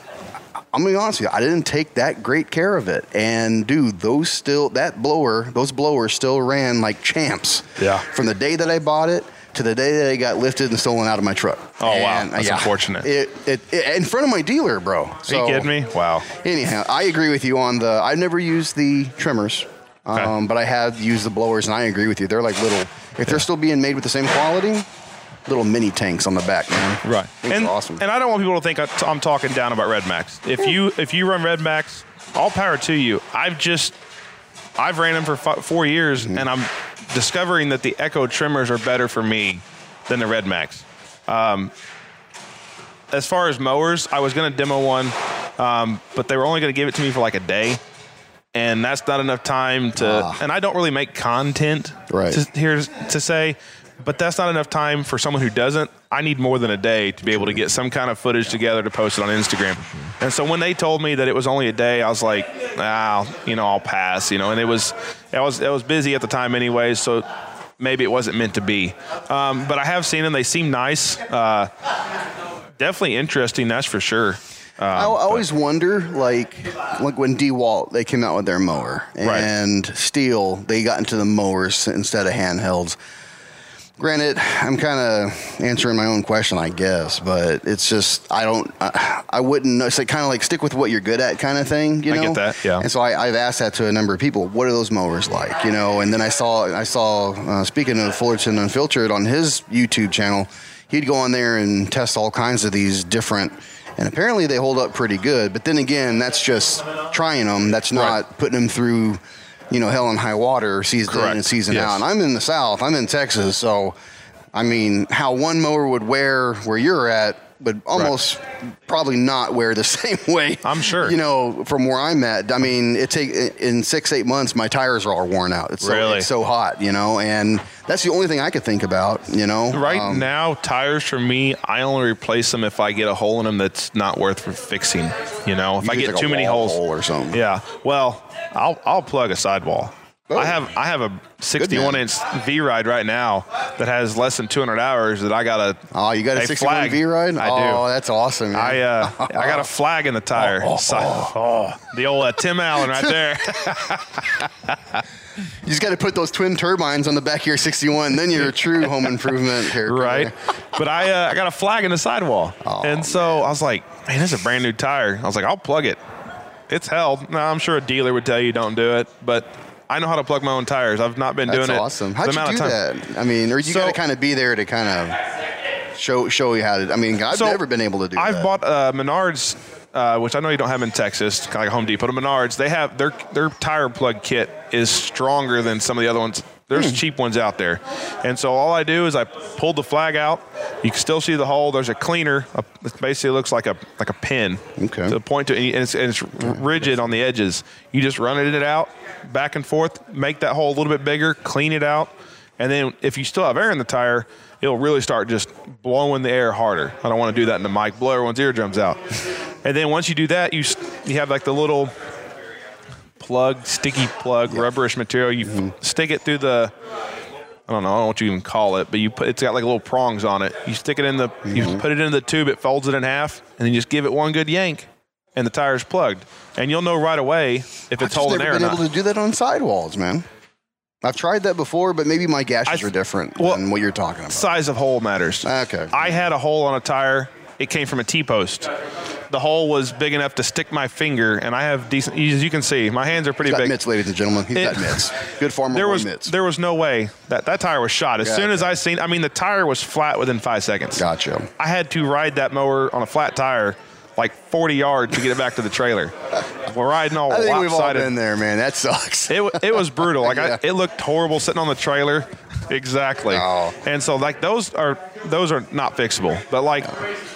C: I'm gonna be honest with you. I didn't take that great care of it, and dude, those still that blower, those blowers still ran like champs.
B: Yeah.
C: From the day that I bought it to the day that it got lifted and stolen out of my truck.
B: Oh, wow.
C: And,
B: That's unfortunate.
C: It, it, it in front of my dealer, bro.
B: Are you kidding me? Wow.
C: Anyhow, I agree with you on the. I've never used the trimmers,
B: Okay.
C: um, but I have used the blowers, and I agree with you. They're like little. If they're still being made with the same quality, little mini tanks on the back, man.
B: Right.
C: Things
B: And,
C: awesome.
B: and I don't want people to think I'm talking down about Red Max. If you if you run Red Max, all power to you. I've just I've ran them for fi- four years,
C: Mm-hmm.
B: and I'm discovering that the Echo trimmers are better for me than the Red Max. Um, as far as mowers, I was going to demo one, um, but they were only going to give it to me for like a day. And that's not enough time to.
C: Ah.
B: And I don't really make content
C: Right.
B: to, here to say, but that's not enough time for someone who doesn't. I need more than a day to be able to get some kind of footage together to post it on Instagram. And so when they told me that it was only a day, I was like, ah, you know, I'll pass. You know, and it was, I was, I was busy at the time anyways, so maybe it wasn't meant to be. Um, but I have seen them; they seem nice. Uh, definitely interesting, that's for sure. Um,
C: I, I always wonder, like, like when DeWalt they came out with their mower,
B: Right.
C: and Stihl they got into the mowers instead of handhelds. Granted, I'm kind of answering my own question, I guess, but it's just I don't, I, I wouldn't know. It's like kind of like stick with what you're good at, kind of thing, you
B: I get that, yeah.
C: And so I, I've asked that to a number of people. What are those mowers like, you know? And then I saw, I saw, uh, speaking of Fullerton Unfiltered on his YouTube channel, he'd go on there and test all kinds of these different. And apparently they hold up pretty good. But then again, that's just trying them. That's not
B: Right.
C: putting them through, you know, hell and high water season in and season
B: Yes.
C: out. And I'm in the South. I'm in Texas. So, I mean, how one mower would wear where you're at would almost probably not wear the same way.
B: I'm sure.
C: You know, from where I'm at. I mean, it take in six, eight months, my tires are all worn out. It's so,
B: Really?
C: it's so hot, you know, and that's the only thing I could think about, you know.
B: Right
C: Um,
B: now, tires for me, I only replace them if I get a hole in them that's not worth fixing. You know, if
C: you
B: I get
C: like
B: too many holes.
C: hole or something.
B: Yeah. Well, I'll I'll plug a sidewall.
C: Oh.
B: I have I have a 61 inch V ride right now that has less than 200 hours that I got a
C: Oh, you got a, 61
B: flag.
C: V ride?
B: I do Oh,
C: that's awesome. Man.
B: I uh, I got a flag in the tire. Si- oh, the old uh, Tim Allen right there.
C: you just got to put those twin turbines on the back of your 61. Then you're a true home improvement character.
B: right? But I uh, I got a flag in the sidewall,
C: Oh,
B: and so I was like, man, this is a brand new tire. I was like, I'll plug it. It's held. Now I'm sure a dealer would tell you don't do it, but I know how to plug my own tires. I've not been
C: That's
B: doing it.
C: That's
B: awesome.
C: How'd you do that? I mean, or you
B: So-
C: got to kind of be there to kind of show show you how to. I mean, I've
B: So,
C: never been able to do that.
B: I've
C: that.
B: bought uh, Menards, uh, which I know you don't have in Texas, kind of like Home Depot. But Menards, they have their their tire plug kit is stronger than some of the other ones There's hmm. cheap ones out there, and so all I do is I pull the flag out. You can still see the hole. There's a cleaner. A, it basically looks like a like a pin.
C: Okay.
B: To the point to, and it's, and it's rigid on the edges. You just run it out back and forth, make that hole a little bit bigger, clean it out, and then if you still have air in the tire, it'll really start just blowing the air harder. I don't want to do that in the mic, blow everyone's eardrums out. And then once you do that, you you have like the little plug, sticky plug, rubberish material. You
C: Mm-hmm.
B: stick it through the. I don't know. I don't know what you even call it, but you put it's got like little prongs on it. You stick it in the, you
C: Mm-hmm.
B: put it in the tube. It folds it in half, and then you just give it one good yank, and the tire's plugged. And you'll know right away if
C: I've
B: it's holding air or
C: been able to do that on sidewalls, man. I've tried that before, but maybe my gashes
B: I-
C: are different
B: well,
C: than what you're talking about.
B: Size of hole matters.
C: Okay.
B: I had a hole on a tire. It came from a T post. The hole was big enough to stick my finger, and I have decent. As you can see, my hands are pretty
C: He's got
B: big.
C: mitts, ladies and gentlemen. He's
B: It-
C: got mitts. Good farmer
B: there was
C: mitts.
B: there was no way that that tire was shot. As
C: Yeah,
B: soon as. I seen, I mean, the tire was flat within five seconds.
C: Gotcha.
B: I had to ride that mower on a flat tire like 40 yards to get it back to the trailer. We're riding all
C: I think we've all
B: lopsided.
C: been there, man. That sucks.
B: It, it was brutal. Like
C: Yeah.
B: I, it looked horrible sitting on the trailer. Exactly.
C: Oh.
B: And so like those are those are not fixable. But like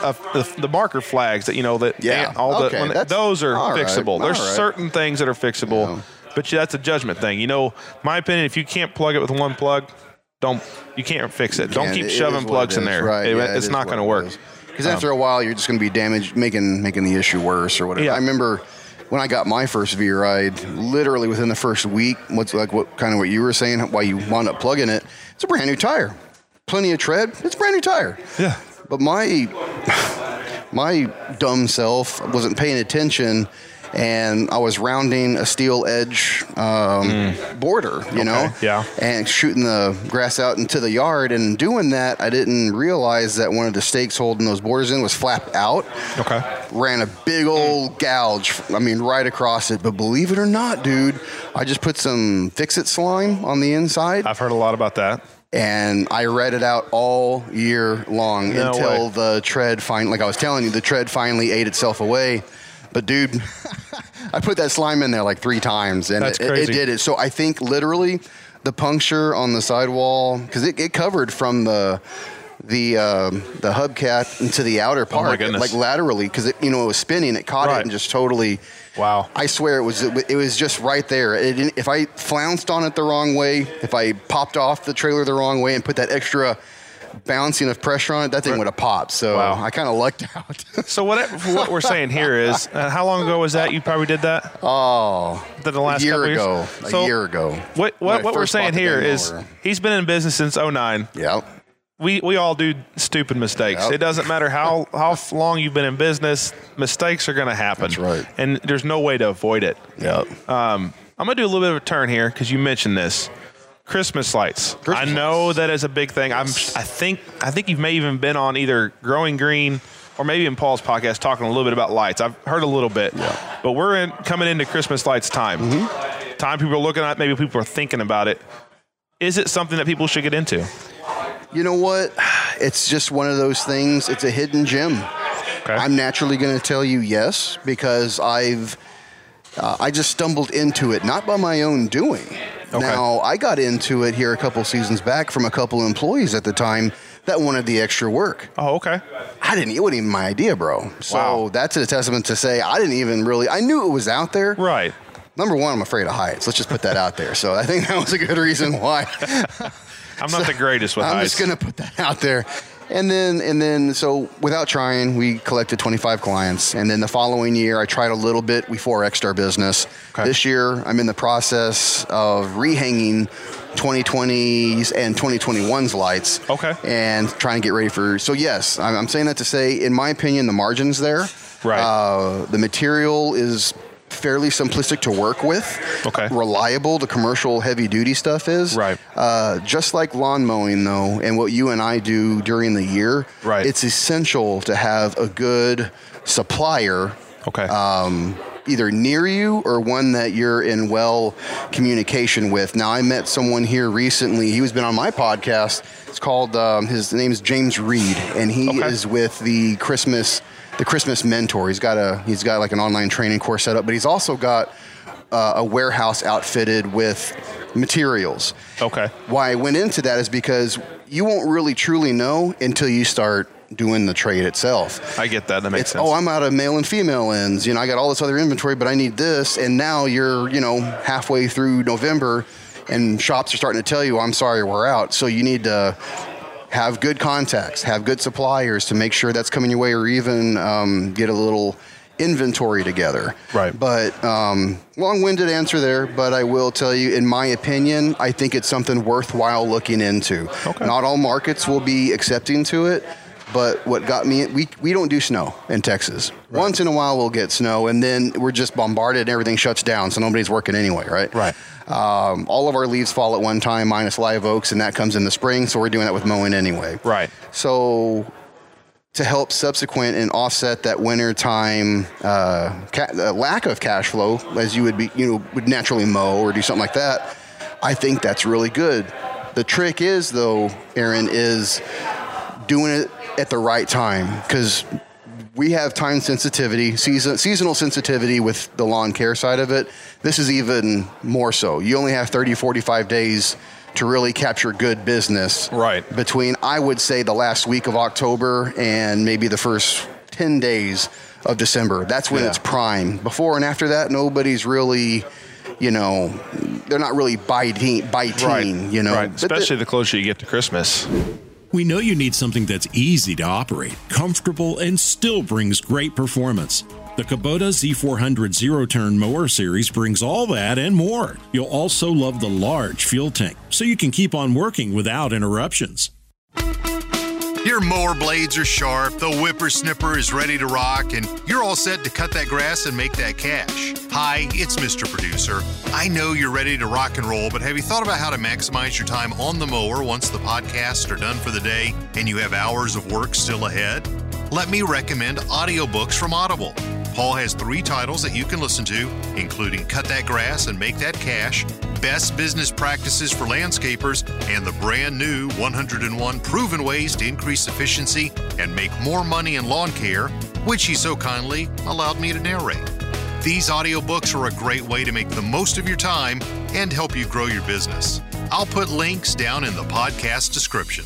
B: uh, the, the marker flags that you know that
C: Yeah.
B: all the
C: Okay,
B: when- those are
C: all right,
B: fixable. There's
C: right.
B: certain things that are fixable.
C: Yeah.
B: But yeah, that's a judgment thing. You know, my opinion. If you can't plug it with one plug, don't you can't fix it. Don't keep
C: it
B: shoving plugs in there.
C: Right.
B: It-
C: yeah,
B: it's
C: is
B: not going to
C: it
B: work.
C: Because after a while, you're just going to be damaged, making making the issue worse or whatever.
B: Yeah.
C: I remember when I got my first V ride, literally within the first week, what's like what kind of what you were saying, why you wound up plugging it. It's a brand new tire, plenty of tread. It's a brand new tire.
B: Yeah.
C: But my my dumb self wasn't paying attention, and I was rounding a steel edge um, border, you know,
B: Hmm. yeah.
C: and shooting the grass out into the yard. And doing that, I didn't realize that one of the stakes holding those borders in was flapped out.
B: Okay.
C: Ran a big old gouge, I mean, right across it. But believe it or not, dude, I just put some fix it slime on the inside
B: I've heard a lot about that.
C: and I read it out all year long
B: No
C: until
B: way.
C: the tread finally, like I was telling you, the tread finally ate itself away. But dude, I put that slime in there like three times, and it, it- it did it. So I think literally the puncture on the sidewall because it, it covered from the the um, the hubcap into the outer part,
B: Oh my goodness.
C: like laterally, because it you know it was spinning. It caught
B: Right.
C: it and just totally.
B: Wow.
C: I swear it was it was just right there. It didn't, if I flounced on it the wrong way, if I popped off the trailer the wrong way and put that extra bouncing of pressure on it, that thing would have popped. So
B: Wow.
C: I kind of lucked out.
B: So what what we're saying here is, uh, how long ago was that? You probably did that.
C: oh,
B: The, the last
C: a year ago.
B: So
C: a year ago.
B: What what, what we're saying here is
C: mower.
B: he's been in business since 09.
C: yeah.
B: We we all do stupid mistakes.
C: Yep.
B: It doesn't matter how how long you've been in business, mistakes are going to happen.
C: That's right.
B: And there's no way to avoid it.
C: Yeah.
B: Um, I'm going to do a little bit of a turn here because you mentioned this. Christmas lights.
C: Christmas
B: I know
C: lights.
B: that is a big thing. I'm. I think. I think you may even been on either Growing Green or maybe in Paul's podcast talking a little bit about lights. I've heard a little bit.
C: Yeah.
B: But we're in coming into Christmas lights time.
C: Mm-hmm.
B: Time people are looking at. Maybe people are thinking about it. Is it something that people should get into?
C: You know what? It's just one of those things. It's a hidden gem.
B: Okay.
C: I'm naturally going to tell you yes because I've uh, I just stumbled into it not by my own doing. Now I got into it here a couple seasons back from a couple employees at the time that wanted the extra work.
B: oh, okay.
C: I didn't. It wasn't even my idea, bro. So
B: Wow.
C: that's a testament to say I didn't even really. I knew it was out there.
B: Right.
C: Number one, I'm afraid of heights. Let's just put that out there. So I think that was a good reason why.
B: I'm not the greatest with heights.
C: I'm just gonna put that out there. And then and then so without trying, we collected 25 clients. And then the following year, I tried a little bit. We 4xed our business.
B: Okay.
C: This year, I'm in the process of rehanging 2020s and 2021's lights.
B: Okay.
C: And trying to get ready for. So yes, I'm, I'm saying that to say, in my opinion, the margins there.
B: Right.
C: Uh, the material is fairly simplistic to work with.
B: Okay.
C: Reliable. The commercial heavy duty stuff is.
B: Right.
C: Uh, just like lawn mowing, though, and what you and I do during the year,
B: Right.
C: it's essential to have a good supplier
B: okay.
C: um, either near you or one that you're in well communication with. Now, I met someone here recently. He was been on my podcast. It's called um, his name is James Reed, and he
B: Okay.
C: is with the Christmas the Christmas Mentor. He's got a he's got like an online training course set up, but he's also got uh, a warehouse outfitted with materials.
B: Okay.
C: Why I went into that is because you won't really truly know until you start doing the trade itself.
B: I get that. That makes
C: It's
B: sense.
C: oh, I'm out of male and female ends. You know, I got all this other inventory, but I need this. And now you're, you know, halfway through November, and shops are starting to tell you, "I'm sorry, we're out." So you need to have good contacts, have good suppliers to make sure that's coming your way, or even um, get a little inventory together.
B: Right.
C: But um, long-winded answer there. But I will tell you, in my opinion, I think it's something worthwhile looking into.
B: Okay.
C: Not all markets will be accepting to it. But what got me, we, we don't do snow in Texas. Once in a while we'll get snow, and then we're just bombarded and everything shuts down, so nobody's working anyway, right?
B: Right.
C: Um, all of our leaves fall at one time, minus live oaks, and that comes in the spring, so we're doing that with mowing anyway.
B: Right.
C: So to help subsequent and offset that winter time uh, ca- uh, lack of cash flow, as you would be, you know, would naturally mow or do something like that, I think that's really good. The trick is, though, Aaron, is doing it at the right time because we have time sensitivity, season, seasonal sensitivity with the lawn care side of it. This is even more so. You only have 30, 45 days to really capture good business.
B: Right.
C: Between, I would say, the last week of October and maybe the first 10 days of December. That's when
B: Yeah.
C: it's prime. Before and after that, nobody's really, you know, they're not really biting, biting you know.
B: Right.
C: But the-
B: Especially the closer you get to Christmas.
D: We know you need something that's easy to operate, comfortable, and still brings great performance. The Kubota Z400 Zero Turn Mower Series brings all that and more. You'll also love the large fuel tank, so you can keep on working without interruptions.
E: Your mower blades are sharp, the whippersnipper is ready to rock, and you're all set to cut that grass and make that cash. Hi, it's Mr. Producer. I know you're ready to rock and roll, but have you thought about how to maximize your time on the mower once the podcasts are done for the day and you have hours of work still ahead? Let me recommend audiobooks from Audible. Paul has three titles that you can listen to, including Cut That Grass and Make That Cash, Best Business Practices for Landscapers, and the brand new 101 Proven Ways to Increase Efficiency and Make More Money in Lawn Care, which he so kindly allowed me to narrate. These audiobooks are a great way to make the most of your time and help you grow your business. I'll put links down in the podcast description.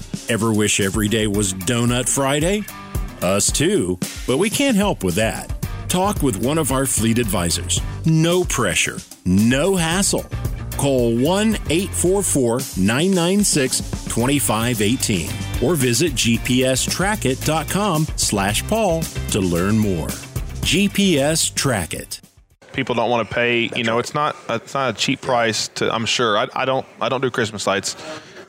D: Ever wish every day was Donut Friday? Us too, but we can't help with that. Talk with one of our fleet advisors. No pressure, no hassle. Call 1 844 996 2518 or visit gpstrackit.com slash Paul to learn more. GPS Track It.
B: People don't want to pay. You know, it's not it's not a cheap price. To I'm sure. I, I don't I don't do Christmas lights.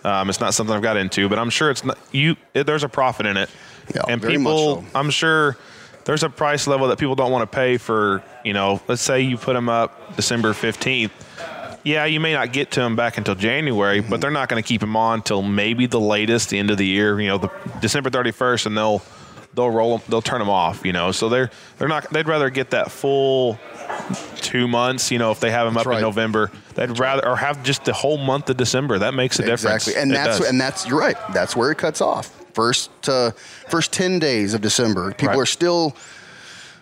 B: Um, it's not something I've got into, but I'm sure it's not you. It, there's a profit in it,
C: Yeah,
B: and people.
C: so.
B: I'm sure there's a price level that people don't want to pay for. You know, let's say you put them up December 15th. Yeah, you may not get to them back until January, but they're not going to keep them on till maybe the latest, the end of the year. You know, the December 31st, and they'll they'll roll them, they'll turn them off. You know, so they're they're not. They'd rather get that full two months. You know, if they have them up
C: right.
B: in November, they'd rather or have just the whole month of December. That makes a difference.
C: Exactly, and
B: It
C: that's
B: does.
C: and that's you're right. That's where it cuts off. First, uh, first ten days of December, people
B: Right.
C: are still,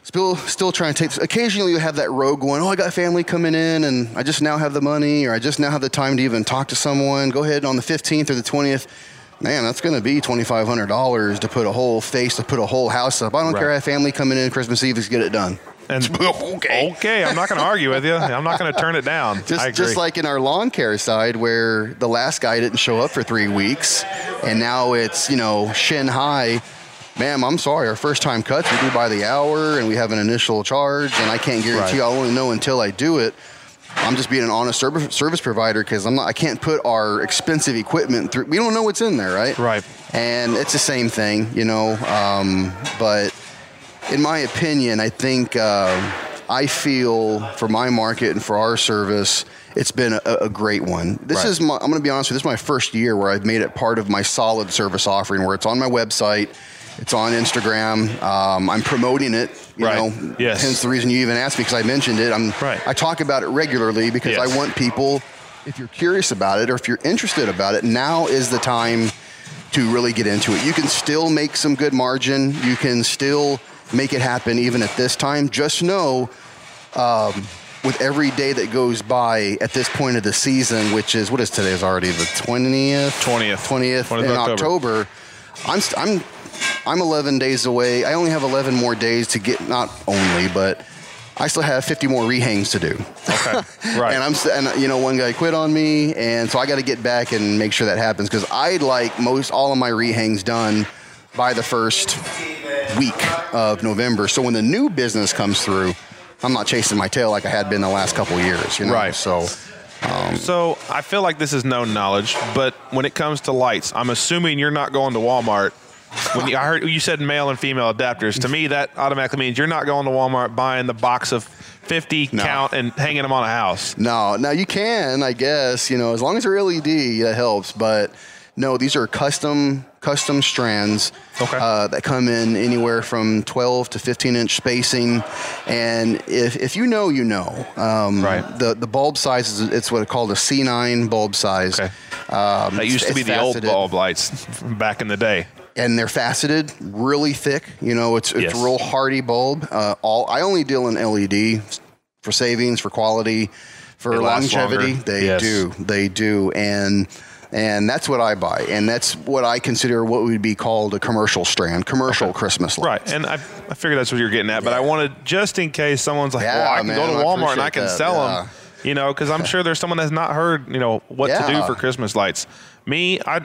C: still, still trying to take. Occasionally, you have that rogue going. Oh, I got family coming in, and I just now have the money, or I just now have the time to even talk to someone. Go ahead on the fifteenth or the twentieth. Man, that's going to be twenty five hundred dollars to put a whole face to put a whole house up. I don't
B: Right.
C: care. I have family coming in Christmas Eve. Let's get it done.
B: And
C: okay.
B: okay, I'm not going to argue with you. I'm not going to turn it down.
C: Just, just like in our lawn care side, where the last guy didn't show up for three weeks, and now it's you know shin high. Ma'am, I'm sorry. Our first time cuts we do by the hour, and we have an initial charge, and I can't guarantee.
B: Right.
C: I'll only know until I do it. I'm just being an honest service provider because I'm not. I can't put our expensive equipment through. We don't know what's in there, right?
B: Right.
C: And it's the same thing, you know. Um, but in my opinion, I think uh, I feel for my market and for our service, it's been a, a great one. This
B: Right.
C: is my, I'm going to be honest with you, this is my first year where I've made it part of my solid service offering where it's on my website. It's on Instagram. Um, I'm promoting it. You
B: Right.
C: know,
B: Yes.
C: hence the reason you even asked me because I mentioned it. I'm,
B: Right.
C: I talk about it regularly because
B: Yes.
C: I want people, if you're curious about it or if you're interested about it, now is the time to really get into it. You can still make some good margin. You can still make it happen even at this time. Just know, um, with every day that goes by at this point of the season, which is what is today is already the twentieth,
B: 20th.
C: 20th
B: 20th
C: in October.
B: October.
C: I'm st- I'm I'm 11 days away. I only have 11 more days to get. Not only, but I still have 50 more rehangs to do.
B: Okay. Right.
C: And I'm and you know one guy quit on me, and so I got to get back and make sure that happens because I'd like most all of my rehangs done by the first week of November. So when the new business comes through, I'm not chasing my tail like I had been the last couple of years. You know?
B: Right.
C: So um,
B: So I feel like this is known knowledge, but when it comes to lights, I'm assuming you're not going to Walmart. When you, I heard you said male and female adapters, to me that automatically means you're not going to Walmart buying the box of 50
C: No.
B: count and hanging them on a house.
C: No, now you can, I guess, you know, as long as they're LED, that helps. But no, these are custom custom strands
B: Okay.
C: uh, that come in anywhere from 12 to 15 inch spacing. And if, if you know, you know. Um,
B: Right.
C: The the bulb size is it's what it's called a C9 bulb size.
B: Okay.
C: Um,
B: That used to be the old bulb lights back in the day.
C: And they're faceted, really thick. You know, it's it's
B: Yes.
C: a real hardy bulb. Uh, all I only deal in LED for savings, for quality, for longevity.
B: longer.
C: They
B: Yes.
C: do, they do, and and that's what I buy, and that's what I consider what would be called a commercial strand, commercial Christmas lights.
B: Right, and I, I figured that's what you're getting at, but I wanted just in case someone's like,
C: Yeah,
B: "Well, I can go to
C: I
B: Walmart and I can
C: that,
B: sell
C: yeah.
B: them," you know, because I'm sure there's someone that's not heard, you know, what to do for Christmas lights. Me, I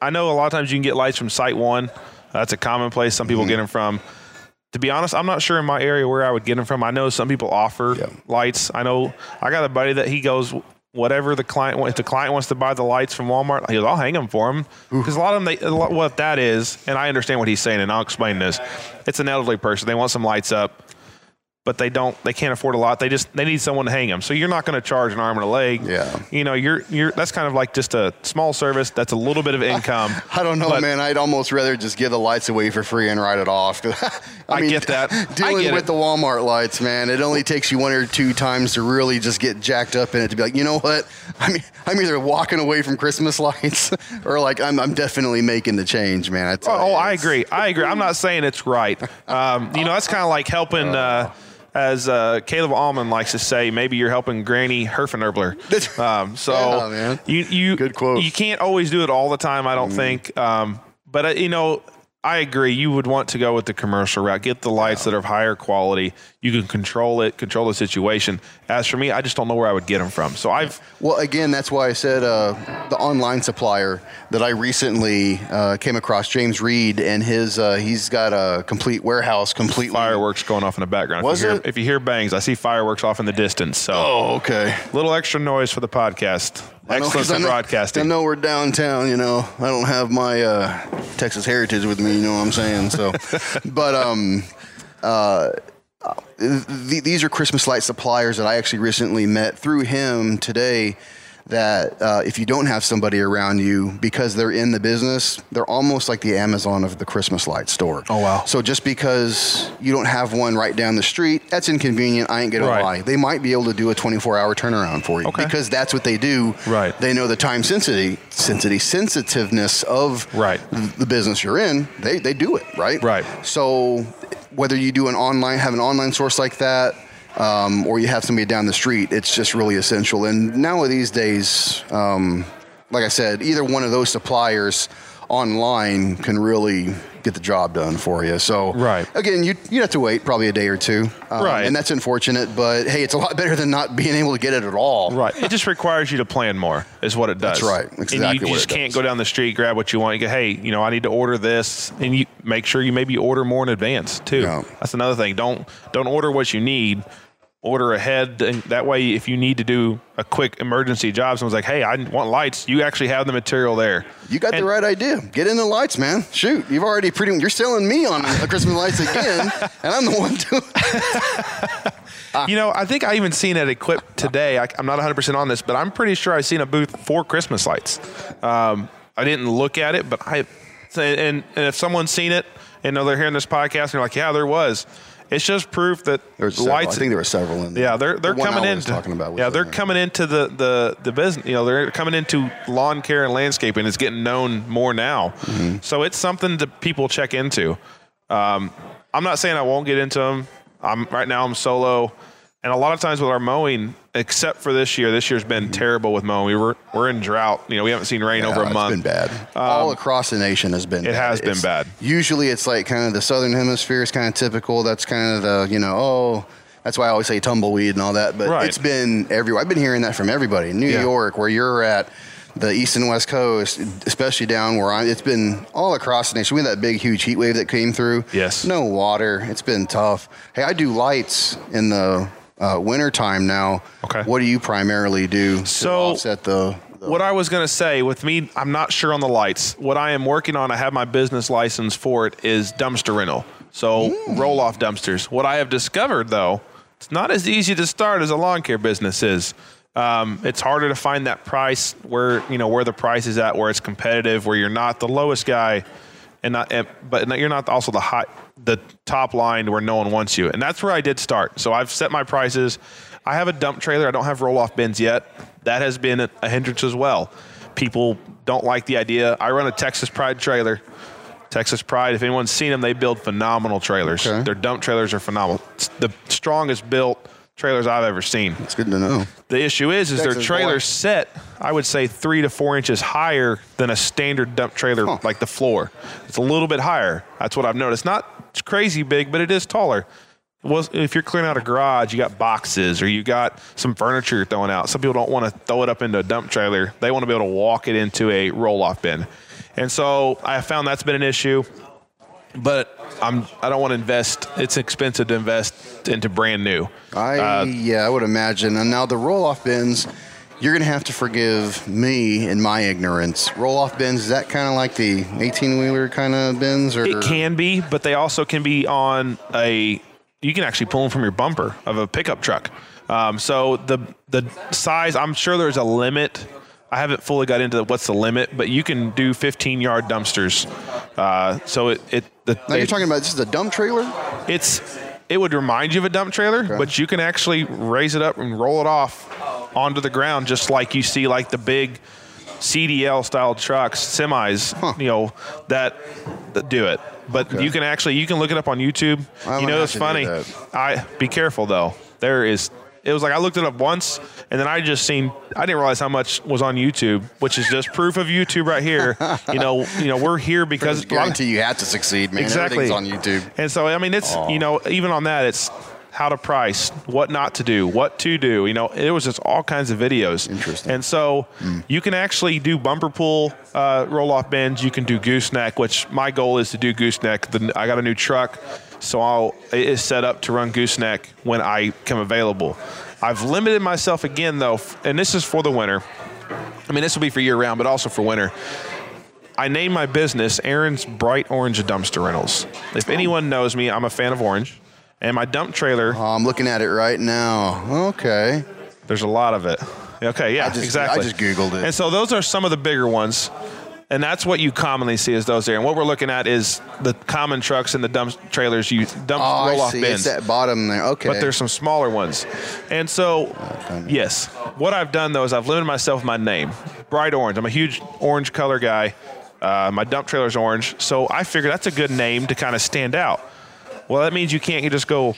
B: I know a lot of times you can get lights from SiteOne. That's a common place some people
C: Mm-hmm.
B: get them from. To be honest, I'm not sure in my area where I would get them from. I know some people offer
C: Yeah.
B: lights. I know I got a buddy that he goes whatever the client wants. If the client wants to buy the lights from Walmart, he goes, I'll hang them for him because a lot of them. They, a lot, what that is, and I understand what he's saying, and I'll explain this. It's an elderly person. They want some lights up, but they don't. They can't afford a lot. They just they need someone to hang them. So you're not going to charge an arm and a leg.
C: Yeah.
B: You know, you're you're that's kind of like just a small service. That's a little bit of income.
C: I don't know, man. I'd almost rather just give the lights away for free and write it off. I,
B: I
C: mean,
B: get that. I
C: Dealing
B: get
C: with
B: it.
C: the Walmart lights, man, it only takes you one or two times to really just get jacked up in it to be like, you know what? I mean, I'm either walking away from Christmas lights or like I'm, I'm definitely making the change, man. I
B: Oh,
C: you,
B: oh, I agree. I agree. I'm not saying it's right. Um, you know, that's kind of like helping, uh, as uh, Caleb Allman likes to say, maybe you're helping Granny Herfenerbler. Um, so
C: Yeah,
B: you you
C: Good quote.
B: You can't always do it all the time. I don't think. Um, but uh, you know. I agree. You would want to go with the commercial route. Get the lights that are of higher quality. You can control it, control the situation. As for me, I just don't know where I would get them from. So I've
C: Well, again, that's why I said uh, the online supplier that I recently uh, came across, James Reed, and his uh, he's got a complete warehouse, completely
B: fireworks going off in the background.
C: Was
B: if you hear,
C: it?
B: If you hear bangs, I see fireworks off in the distance. So
C: Oh, okay.
B: little extra noise for the podcast.
C: I
B: Excellence in
C: know-
B: broadcasting.
C: I know we're downtown, you know. I don't have my uh, Texas heritage with me, you know what I'm saying? So, but um, uh, th- these are Christmas light suppliers that I actually recently met through him today. That uh, if you don't have somebody around you because they're in the business, they're almost like the Amazon of the Christmas light store.
B: Oh, wow.
C: So just because you don't have one right down the street, that's inconvenient. I ain't gonna lie. They might be able to do a 24 hour turnaround for you
B: Okay.
C: because that's what they do.
B: Right.
C: They know the time sensitivity, sensitivity, sensitiveness of
B: Right.
C: the business you're in. They they do it right.
B: Right.
C: So whether you do an online, have an online source like that, um, or you have somebody down the street, it's just really essential. And now these days, um, like I said, either one of those suppliers online can really get the job done for you. So
B: Right.
C: again, you you have to wait probably a day or two, um,
B: Right.
C: And that's unfortunate, but hey, it's a lot better than not being able to get it at all.
B: Right. It just requires you to plan more, is what it does.
C: That's right.
B: and
C: Exactly
B: you, you
C: what
B: just can't
C: does.
B: go down the street, grab what you want. You go, hey, you know, I need to order this, and you make sure you maybe order more in advance too.
C: Yeah.
B: That's another thing. Don't don't order what you need. Order ahead, and that way, if you need to do a quick emergency job, someone's like, "Hey, I want lights," you actually have the material there.
C: You got
B: And-
C: the right idea. Get in the lights, man. Shoot, you've already pretty. You're selling me on the Christmas lights again, and I'm the one doing.
B: You know, I think I even seen it Equip today. I, I'm not 100% on this, but I'm pretty sure I seen a booth for Christmas lights. Um, I didn't look at it, but I, and, and if someone's seen it and they're hearing this podcast and they're like, yeah, there was, it's just proof that
C: There's several.
B: lights.
C: I think there were several in there.
B: yeah, they're they're
C: The
B: coming
C: I
B: in.
C: talking about.
B: yeah, they're coming into the the the business. You know, they're coming into lawn care and landscaping. It's getting known more now,
C: Mm-hmm.
B: so it's something that people check into. Um, I'm not saying I won't get into them. I'm right now. I'm solo, and a lot of times with our mowing, except for this year, this year's been terrible with mowing. We were we're in drought. You know, we haven't seen rain.
C: Yeah,
B: over a
C: it's
B: month.
C: been bad. Um, all across the nation has been.
B: it
C: bad.
B: has been
C: It's-
B: bad.
C: Usually, it's like kind of the southern hemisphere is kind of typical. That's kind of the you know oh. That's why I always say tumbleweed and all that. But
B: Right.
C: it's been everywhere. I've been hearing that from everybody. New
B: Yeah.
C: York, where you're at, the east and west coast, especially down where I'm. It's been all across the nation. We had that big, huge heat wave that came through.
B: Yes.
C: No water. It's been tough. Hey, I do lights in the uh, winter time now.
B: Okay.
C: What do you primarily do to
B: So-
C: offset the? the
B: What I was going to say with me, I'm not sure on the lights. What I am working on, I have my business license for it, is dumpster rental. So roll off dumpsters. What I have discovered though, it's not as easy to start as a lawn care business is. Um, it's harder to find that price where you know where the price is at, where it's competitive, where you're not the lowest guy, and not, and, but you're not also the high, the top line where no one wants you. And that's where I did start. So I've set my prices. I have a dump trailer. I don't have roll off bins yet. That has been a, a hindrance as well. People don't like the idea. I run a Texas Pride trailer. Texas Pride, if anyone's seen them, they build phenomenal trailers.
C: Okay.
B: Their dump trailers are phenomenal. It's the strongest built trailers I've ever seen.
C: It's good to know.
B: The issue is, is their
C: Texas
B: trailer's
C: boy.
B: set, I would say three to four inches higher than a standard dump trailer,
C: Huh.
B: like the floor. It's a little bit higher. That's what I've noticed. Not crazy big, but it is taller. Well, if you're clearing out a garage, you got boxes or you got some furniture you're throwing out. Some people don't want to throw it up into a dump trailer. They want to be able to walk it into a roll-off bin. And so I have found that's been an issue but I'm I don't want to invest. It's expensive to invest into brand new.
C: I
B: Uh,
C: yeah, I would imagine. And now the roll off bins, you're gonna have to forgive me and my ignorance. Roll off bins is that kind of like the 18 wheeler kind of bins, or
B: It can be, but they also can be on a. You can actually pull them from your bumper of a pickup truck. Um, so the the size, I'm sure there's a limit. I haven't fully got into what's the limit, but you can do 15 yard dumpsters. Uh, so it it the,
C: Now you're talking about this is a dump trailer.
B: it's it would remind you of a dump trailer, but you can actually raise it up and roll it off onto the ground, just like you see like the big CDL style trucks, semis, you know that, that do it. But
C: Okay.
B: you can actually you can look it up on YouTube.
C: I'm
B: you know it's funny. I be careful though. There is. It was like I looked it up once, and then I just seen. I didn't realize how much was on YouTube, which is just proof of YouTube right here. you know, you know, we're here because
C: I guarantee you had to succeed, man.
B: Exactly.
C: Everything's on YouTube.
B: And so, I mean, it's, you know, even on that, it's how to price, what not to do, what to do. You know, it was just all kinds of videos.
C: Interesting.
B: And so you can actually do bumper pull uh, roll off bends. You can do gooseneck, which my goal is to do gooseneck. The, I got a new truck, so I'll, it is set up to run gooseneck when I come available. I've limited myself again, though, and this is for the winter. I mean, this will be for year round, but also for winter. I named my business Aaron's Bright Orange Dumpster Rentals. If anyone knows me, I'm a fan of orange. And my dump trailer,
C: Oh, I'm looking at it right now. Okay.
B: there's a lot of it. Okay, yeah,
C: I just-
B: exactly.
C: I just Googled it.
B: And so those are some of the bigger ones. And that's what you commonly see is those there. And what we're looking at is the common trucks and the dump trailers you dump
C: Oh,
B: roll
C: I
B: off
C: see.
B: bins.
C: It's that bottom there. Okay.
B: But there's some smaller ones. And so, yes, what I've done though is I've limited myself my name, bright orange. I'm a huge orange color guy. Uh, my dump trailer's orange, so I figure that's a good name to kind of stand out. Well, that means you can't you just go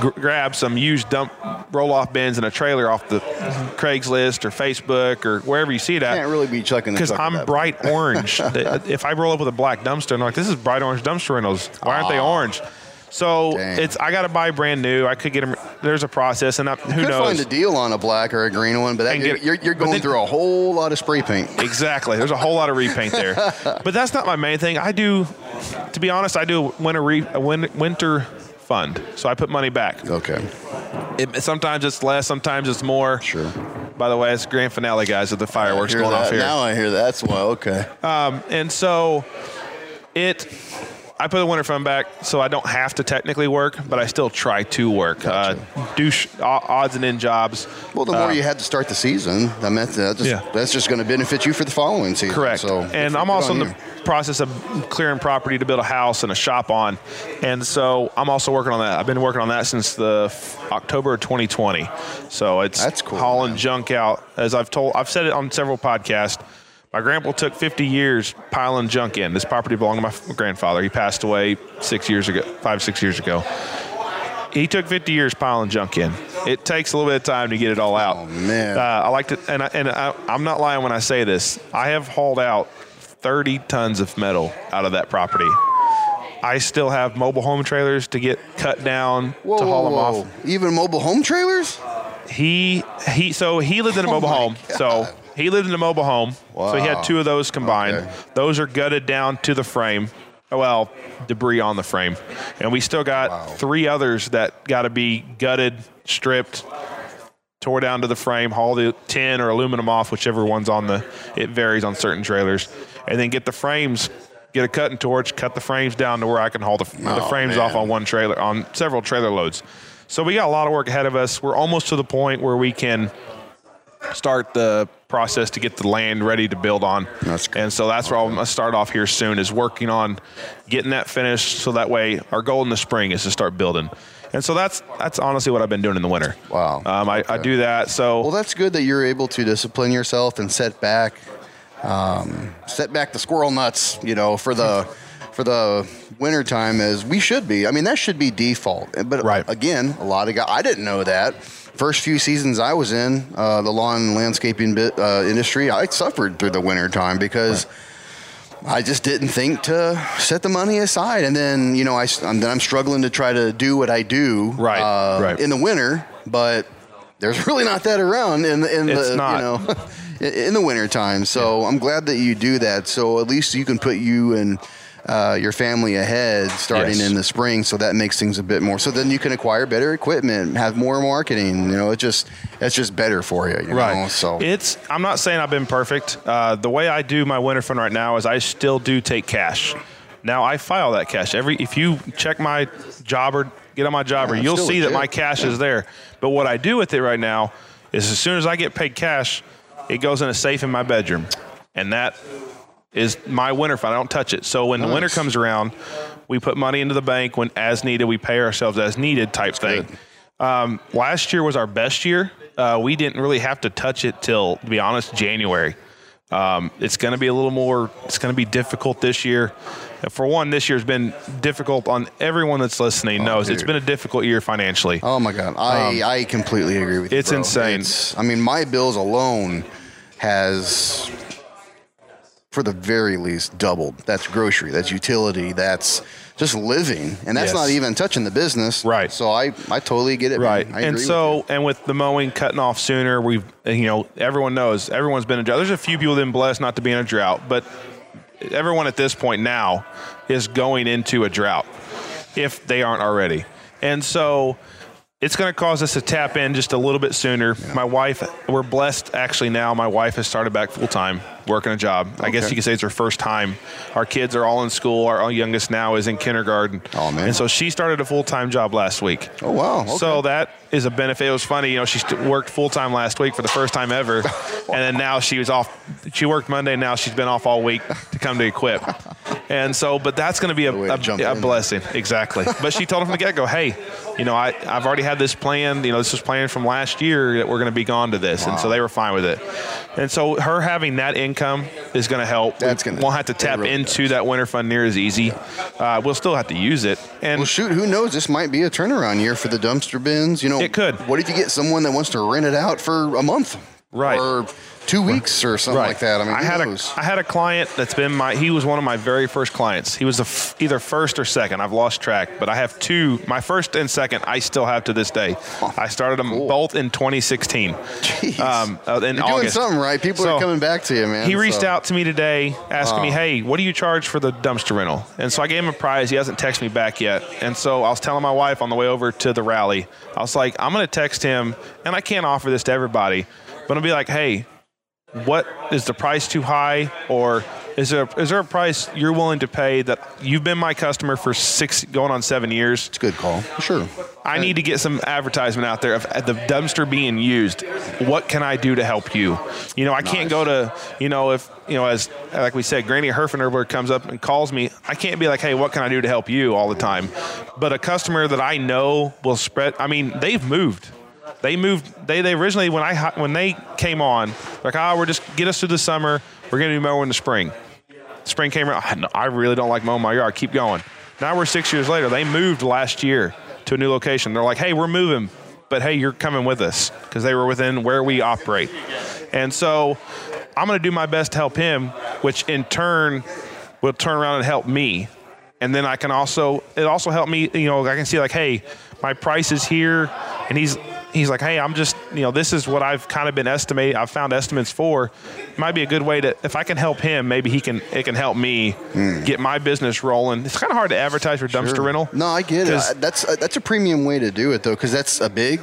B: gr- grab some used dump roll-off bins and a trailer off the Craigslist or Facebook or wherever you see it at
C: Can't really be chucking
B: because I'm bright orange. If I roll up with a black dumpster, I'm like, this is bright orange dumpster rentals. Why aren't they ah. orange? So it's I got to buy brand new. I could get them. There's a process, and I, who
C: Could
B: knows?
C: find a deal on a black or a green one, but that,
B: get-
C: you're, you're going
B: then-
C: through a whole lot of spray paint.
B: Exactly. There's a whole lot of repaint there, but that's not my main thing. I do, to be honest, I do a winter re, winter fund, so I put money back.
C: Okay.
B: It, sometimes it's less, sometimes it's more.
C: Sure.
B: By the way, it's grand finale, guys, with the fireworks going
F: that.
B: off here.
F: Now I hear that. That's why. Okay.
B: Um, and so it I put the winter fund back so I don't have to technically work, but I still try to work. Uh, do sh- odds and end jobs.
C: Well, the more
B: Uh,
C: you had to start the season, that meant that just,
B: Yeah.
C: that's just going to benefit you for the following season.
B: Correct.
C: So,
B: and I'm also in the process of clearing property to build a house and a shop on. And so I'm also working on that. I've been working on that since the f- October of 2020. So it's
C: That's cool,
B: hauling
C: man.
B: junk out. As I've told, I've said it on several podcasts. My grandpa took 50 years piling junk in. This property belonged to my grandfather. He passed away six years ago, five, six years ago. He took 50 years piling junk in. It takes a little bit of time to get it all out.
C: Oh, man.
B: Uh, I like to, and, I, and I, I'm not lying when I say this. I have hauled out 30 tons of metal out of that property. I still have mobile home trailers to get cut down
C: Whoa,
B: to haul
C: whoa,
B: them
C: whoa.
B: off.
C: Even mobile home trailers?
B: He he so he lived in a
C: Oh
B: mobile
C: my
B: home. So he lived in a mobile home. So he had two of those combined.
C: Okay.
B: Those are gutted down to the frame. Oh, Well, debris on the frame. And we still got
C: Wow.
B: three others that got to be gutted, stripped, tore down to the frame, haul the tin or aluminum off, whichever one's on the. It varies on certain trailers, and then get the frames. Get a cutting torch, cut the frames down to where I can haul the, the
C: Oh,
B: frames
C: man.
B: off on one trailer, on several trailer loads. So we got a lot of work ahead of us. We're almost to the point where we can start the process to get the land ready to build on.
C: That's good.
B: And so that's where I'm going to start off here soon is working on getting that finished so that way our goal in the spring is to start building. And so that's that's honestly what I've been doing in the winter.
C: Wow.
B: Um, I, I do that. So
C: Well, that's good that you're able to discipline yourself and set back, um, set back the squirrel nuts, you know, for the for the winter time as we should be. I mean, that should be default. But
B: Right.
C: again, a lot of guys, I didn't know that. First few seasons I was in uh, the lawn and landscaping bit, uh, industry, I suffered through the winter time because. I just didn't think to set the money aside, and then you know I am then I'm struggling to try to do what I do
B: Right,
C: uh,
B: right.
C: in the winter, but there's really not that around in the in
B: It's
C: the
B: not.
C: you know in the winter time. So I'm glad that you do that. So at least you can put you and uh, your family ahead starting
B: Yes.
C: in the spring. So that makes things a bit more. So then you can acquire better equipment, have more marketing. You know, it just it's just better for you. you
B: Right.
C: Know? So
B: it's. I'm not saying I've been perfect. Uh, the way I do my winter fund right now is I still do take cash. Now I file that cash every. If you check my jobber, get on my jobber,
C: Yeah,
B: you'll see that my cash is there. But what I do with it right now is as soon as I get paid cash, it goes in a safe in my bedroom, and that is my winter fund. I don't touch it. So when the winter comes around, we put money into the bank when as needed. We pay ourselves as needed type thing. Um, last year was our best year. Uh, we didn't really have to touch it till, to be honest, January. Um, it's going to be a little more. It's going to be difficult this year. Uh, For one, this year's been difficult on everyone that's listening. knows it's been a difficult year financially.
C: Oh my God, I, I completely agree with you.
B: Um, it's
C: bro.
B: insane.
C: It's- I mean, my bills alone has, for the very least, doubled. That's grocery, that's utility, that's just living, and that's
B: Yes.
C: not even touching the business.
B: Right.
C: So I, I totally get it.
B: Right.
C: I
B: And
C: with
B: so,
C: you.
B: and with the mowing cutting off sooner, we've, you know, everyone knows, everyone's been in a drought. There's a few people that have been blessed not to be in a drought, but everyone at this point now is going into a drought if they aren't already. And so it's going to cause us to tap in just a little bit sooner. My wife, we're blessed actually now. My wife has started back full time working a job. I guess you could say it's her first time. Our kids are all in school. Our youngest now is in kindergarten.
C: Oh, man.
B: And so she started a full time job last week.
C: Oh, wow. Okay.
B: So that is a benefit. It was funny, you know, she worked full time last week for the first time ever, and then now she was off. She worked Monday. Now she's been off all week to come to Equip, and so, but that's going to be a,
C: to
B: a, a blessing, exactly. But she told him from the get go, hey, you know, I I've already had this planned. You know, this was planned from last year that we're going to be gone to this, and so they were fine with it. And so her having that income is going to help.
C: That's
B: We
C: gonna-
B: won't have to tap
C: really
B: into
C: does.
B: that winter fund near as easy. Uh, we'll still have to use it, and
C: Well, shoot, who knows? This might be a turnaround year for the dumpster bins. You know,
B: It could.
C: What if you get someone that wants to rent it out for a month?
B: Right.
C: Or two weeks or something like that. I mean,
B: I had
C: knows?
B: a I had a client that's been my he was one of my very first clients. He was the f- either first or second. I've lost track, but I have two. My first and second, I still have to this day. I started them both in 2016.
C: Jeez.
B: Um, uh, in
C: You're doing something right. People
B: So,
C: are coming back to you, man.
B: He reached
C: so-
B: out to me today asking me, "Hey, what do you charge for the dumpster rental?" And so I gave him a price. He hasn't texted me back yet. And so I was telling my wife on the way over to the rally, I was like, "I'm going to text him, and I can't offer this to everybody, but I'll be like, hey, what is the price too high, or is there is there a price you're willing to pay that you've been my customer for six going on seven years?
C: It's a good call. Sure.
B: I need to get some advertisement out there of the dumpster being used. What can I do to help you? You know, I can't go to, you know, if, you know, as like we said, Granny Herfenberg comes up and calls me, I can't be like, hey, what can I do to help you all the time? But a customer that I know will spread, I mean, they've moved. They moved. They, they originally when I when they came on, like, oh, we're just get us through the summer. We're gonna do mowing in the spring. Spring came around. "Ah, I really don't like mowing my yard. Keep going. Now we're six years later. They moved last year to a new location. They're like, hey, we're moving, but hey, you're coming with us because they were within where we operate. And so I'm going to do my best to help him, which in turn will turn around and help me. And then I can also it also helped me. You know, I can see like, hey, my price is here, and he's he's like, hey, I'm just you know, this is what I've kind of been estimating. I've found estimates for. It might be a good way to if I can help him, maybe he can it can help me get my business rolling. It's kind of hard to advertise for dumpster
C: Sure.
B: rental.
C: No, I get it. I- That's a, that's a premium way to do it though, because that's a big,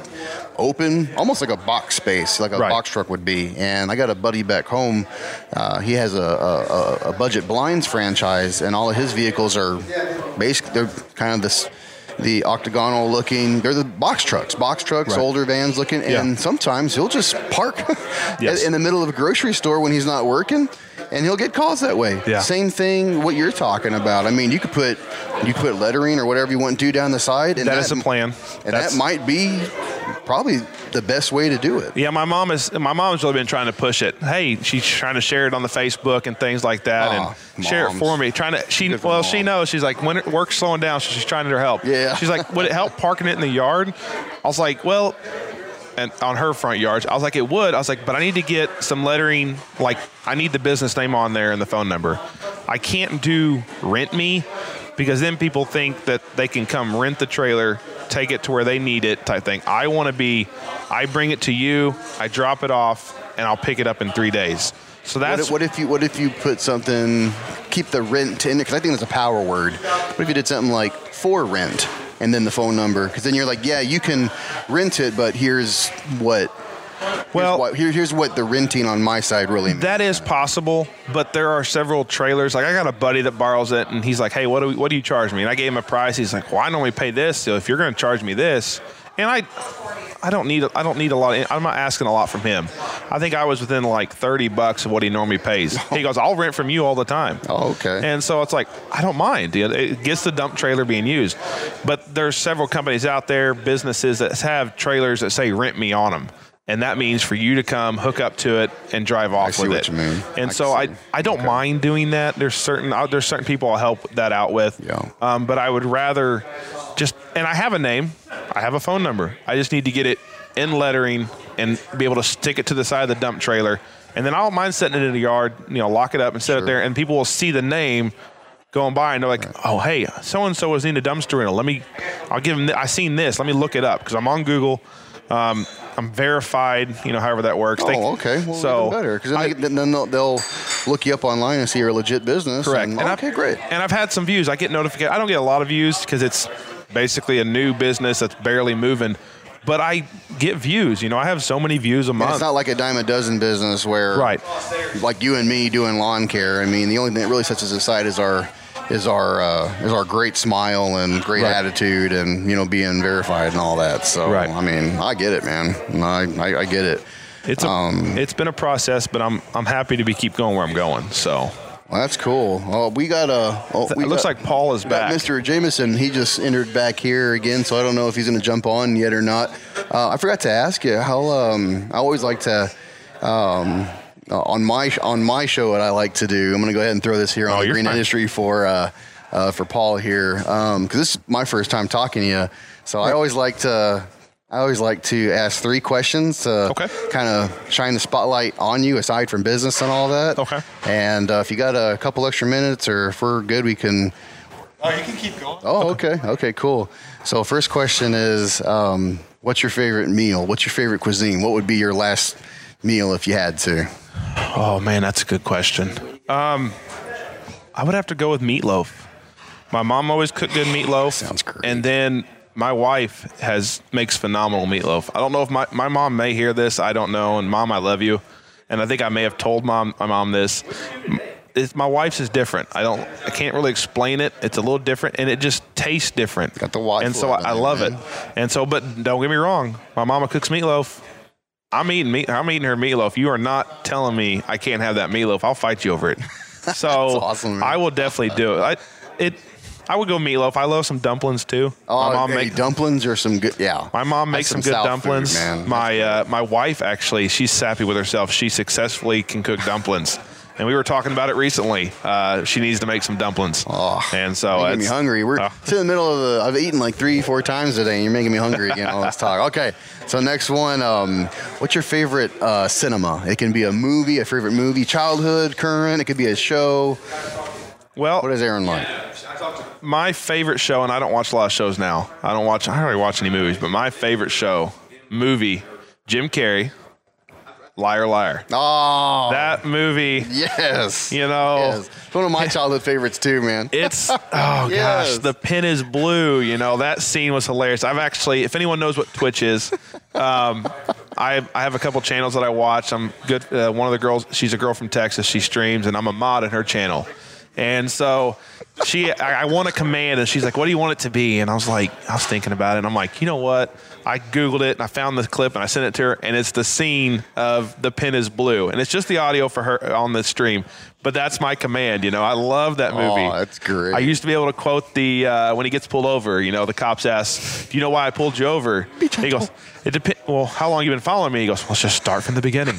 C: open, almost like a box space, like a
B: Right.
C: box truck would be. And I got a buddy back home. Uh, he has a, a- a Budget Blinds franchise, and all of his vehicles are basically they're kind of this. The octagonal looking, they're the box trucks, box trucks,
B: Right.
C: older vans looking,
B: Yeah.
C: and sometimes he'll just park
B: Yes.
C: in the middle of a grocery store when he's not working, and he'll get calls that way.
B: Yeah.
C: Same thing, what you're talking about. I mean, you could put you could put lettering or whatever you want to do down the side, and
B: That is a plan.
C: and
B: That's-
C: that might be probably the best way to do it.
B: Yeah, my mom is. My mom's really been trying to push it. Hey, she's trying to share it on the Facebook and things like that,
C: Aw,
B: and ah, share it
C: moms.
B: for me. Trying to. She
C: Good for
B: well, she
C: mom.
B: knows. She's like when it, work's slowing down, so she's trying to help.
C: Yeah.
B: She's like, would it help parking it in the yard? I was like, well, and on her front yard, I was like, it would. I was like, but I need to get some lettering. Like, I need the business name on there and the phone number. I can't do rent me because then people think that they can come rent the trailer, take it to where they need it type thing. I want to be, I bring it to you, I drop it off, and I'll pick it up in three days. So
C: What
B: that's
C: if, what if you what if you put something keep the rent in it because I think that's a power word. What if you did something like for rent and then the phone number because then you're like yeah you can rent it but here's what
B: well.
C: here's what, here, here's what the renting on my side really means.
B: That is possible, but there are several trailers. Like I got a buddy that borrows it, and he's like, "Hey, what do we, what do you charge me?" And I gave him a price. He's like, "Well, I normally pay this, so if you're going to charge me this," and I, I don't need I don't need a lot. I'm not asking a lot from him. I think I was within like 30 bucks of what he normally pays. He goes, "I'll rent from you all the time."
C: Oh, okay.
B: And so it's like I don't mind. It gets the dump trailer being used, but there's several companies out there, businesses that have trailers that say "rent me" on them. And that means for you to come, hook up to it, and drive off
C: see
B: with
C: what
B: it.
C: you mean.
B: And
C: I
B: so I. I don't mind doing that. There's certain uh, there's certain people I'll help that out with.
C: Yeah.
B: Um, but I would rather just and I have a name, I have a phone number. I just need to get it in lettering and be able to stick it to the side of the dump trailer. And then I don't mind setting it in the yard, you know, lock it up and set it there, and people will see the name going by and they're like, "Oh, hey, so and so was in a dumpster rental. Let me, I'll give them. Th- I seen this. Let me look it up because I'm on Google. Um, I'm verified. You know, however that works. They-
C: Oh, okay. Well,
B: so
C: even better because then, they, then they'll, they'll look you up online and see you're a legit business.
B: Correct.
C: And,
B: And
C: okay,
B: I've,
C: great.
B: And I've had some views. I get notification. I don't get a lot of views because it's basically a new business that's barely moving. But I get views. You know, I have so many views a
C: And
B: month.
C: it's not like a dime a dozen business where,
B: Right.
C: like you and me doing lawn care. I mean, the only thing that really sets us aside is our is our uh, is our great smile and great
B: Right.
C: attitude and you know being verified and all that. So
B: Right.
C: I mean, I get it, man. I, I I get it.
B: It's a,
C: Um,
B: it's been a process, but I'm I'm happy to be keep going where I'm going. So
C: Well, that's cool. Oh, we got a. Oh, we
B: it looks
C: got-
B: like Paul is back.
C: Mr. Jamison, he just entered back here again, so I don't know if he's going to jump on yet or not. Uh, I forgot to ask you how. Um, I always like to. Um, uh, on my on my show, what I like to do, I'm going to go ahead and throw this here on
B: Oh,
C: the green
B: fine.
C: industry for uh, uh, for Paul here, because this is my first time talking to you. So I always like to I always like to ask three questions to
B: Okay.
C: kind of shine the spotlight on you aside from business and all that.
B: Okay.
C: And uh, if you got a couple extra minutes or if we're good, we can.
A: Oh, you can keep going.
C: Oh, okay. Okay, cool. So, first question is um, what's your favorite meal? What's your favorite cuisine? What would be your last meal if you had to?
B: Oh man, that's a good question. Um, I would have to go with meatloaf. My mom always cooked good meatloaf.
C: Sounds great.
B: And then my wife has makes phenomenal meatloaf. I don't know if my, my mom may hear this. I don't know. And mom, I love you. And I think I may have told mom my mom this. It's, my wife's is different. I don't. I can't really explain it. It's a little different, and it just tastes different.
C: Got the wife
B: And so I, I love
C: man.
B: it. And so, but don't get me wrong. My mama cooks meatloaf. I'm eating meat. I'm eating her meatloaf. You are not telling me I can't have that meatloaf. I'll fight you over it. So
C: awesome.
B: I will definitely do it. I, it. I would go meatloaf. I love some dumplings too.
C: Oh,
B: my mom
C: hey,
B: make
C: dumplings or some good, yeah.
B: my mom makes some, good
C: South
B: dumplings.
C: food, man.
B: My uh, my wife actually, she's sappy with herself. She successfully can cook dumplings. And we were talking about it recently. Uh, she needs to make some dumplings.
C: Oh,
B: and so
C: making me hungry. We're
B: Oh.
C: in the middle of the. I've eaten like three, four times today, and you're making me hungry again. Let's talk. Okay, so next one. Um, what's your favorite uh, cinema? It can be a movie, a favorite movie, childhood, current. It could be a show.
B: well,
C: What is Aaron like?
B: my favorite show, and I don't watch a lot of shows now. I don't watch. I don't really watch any movies, but my favorite show, movie, Jim Carrey, Liar Liar.
C: Oh,
B: That movie,
C: yes.
B: you know,
C: Yes. It's one of my childhood favorites too, man.
B: It's oh
C: Yes.
B: gosh, the pin is blue. You know that scene was hilarious. I've actually, if anyone knows what Twitch is, um, I I have a couple channels that I watch. I'm good. Uh, one of the girls, she's a girl from Texas. She streams, and I'm a mod in her channel. And so she, I, I want a command, and she's like, "What do you want it to be?" And I was like, I was thinking about it, and I'm like, you know what? I googled it and I found the clip and I sent it to her, and it's the scene of the pin is blue, and it's just the audio for her on the stream. But that's my command. You know, I love that movie.
C: Oh, that's great.
B: I used to be able to quote the uh, when he gets pulled over. You know, the cops ask, "Do you know why I pulled you over?" He goes, "It depends." Well, how long you been following me? He goes, "Let's just start from the beginning."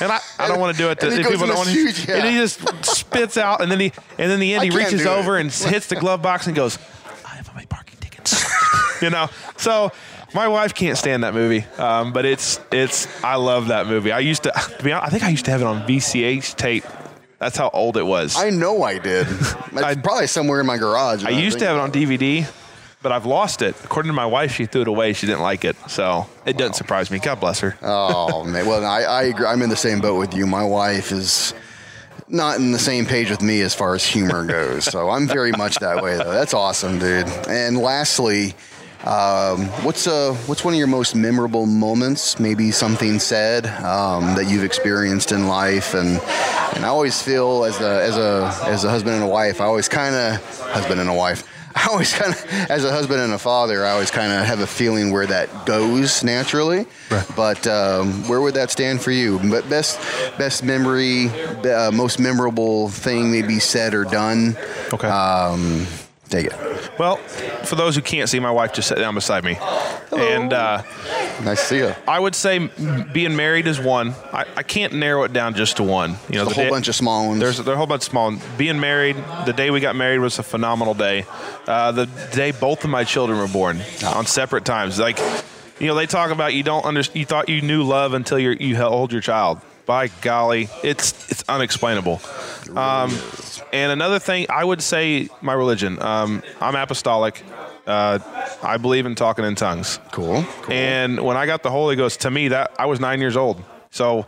B: And I, I don't want to do it to
C: And
B: people don't want to.
C: huge-
B: And he just spits out, and then he and then the end
C: I
B: he reaches
C: it.
B: over and hits the glove box and goes, "I have my parking tickets." you know, so. My wife can't stand that movie, um, but it's it's. I love that movie. I used to, to be honest, I think I used to have it on VCH tape. That's how old it was.
C: I know I did. It's
B: I-
C: probably somewhere in my garage.
B: I used to have it on DVD, but I've lost it. According to my wife, she threw it away. She didn't like it, so it doesn't surprise me. God bless her.
C: Oh man, well I, I agree. I'm in the same boat with you. My wife is not in the same page with me as far as humor goes, so I'm very much that way though. That's awesome, dude. And lastly, um, what's uh what's one of your most memorable moments? Maybe something said um, that you've experienced in life, and and I always feel as a as a as a husband and a wife, I always kind of husband and a wife. I always kind of, as a husband and a father, I always kind of have a feeling where that goes naturally. But um, where would that stand for you? But best, best memory, uh, most memorable thing, maybe said or done.
B: Okay.
C: Um, take it.
B: well, for those who can't see, my wife just sat down beside me, and uh,
C: Nice to see you.
B: I would say being married is one. I, I can't narrow it down just to one. You know,
C: There's a whole
B: day-
C: bunch of small ones.
B: There's, there's a whole bunch of small. ones. Being married, the day we got married was a phenomenal day. Uh, the day both of my children were born on separate times. Like, you know, they talk about you don't under, you thought you knew love until you you hold your child. By golly, it's it's unexplainable. Um, and another thing, I would say my religion. Um, I'm apostolic. Uh, I believe in talking in tongues.
C: cool. cool.
B: And when I got the Holy Ghost, to me, that I was nine years old, so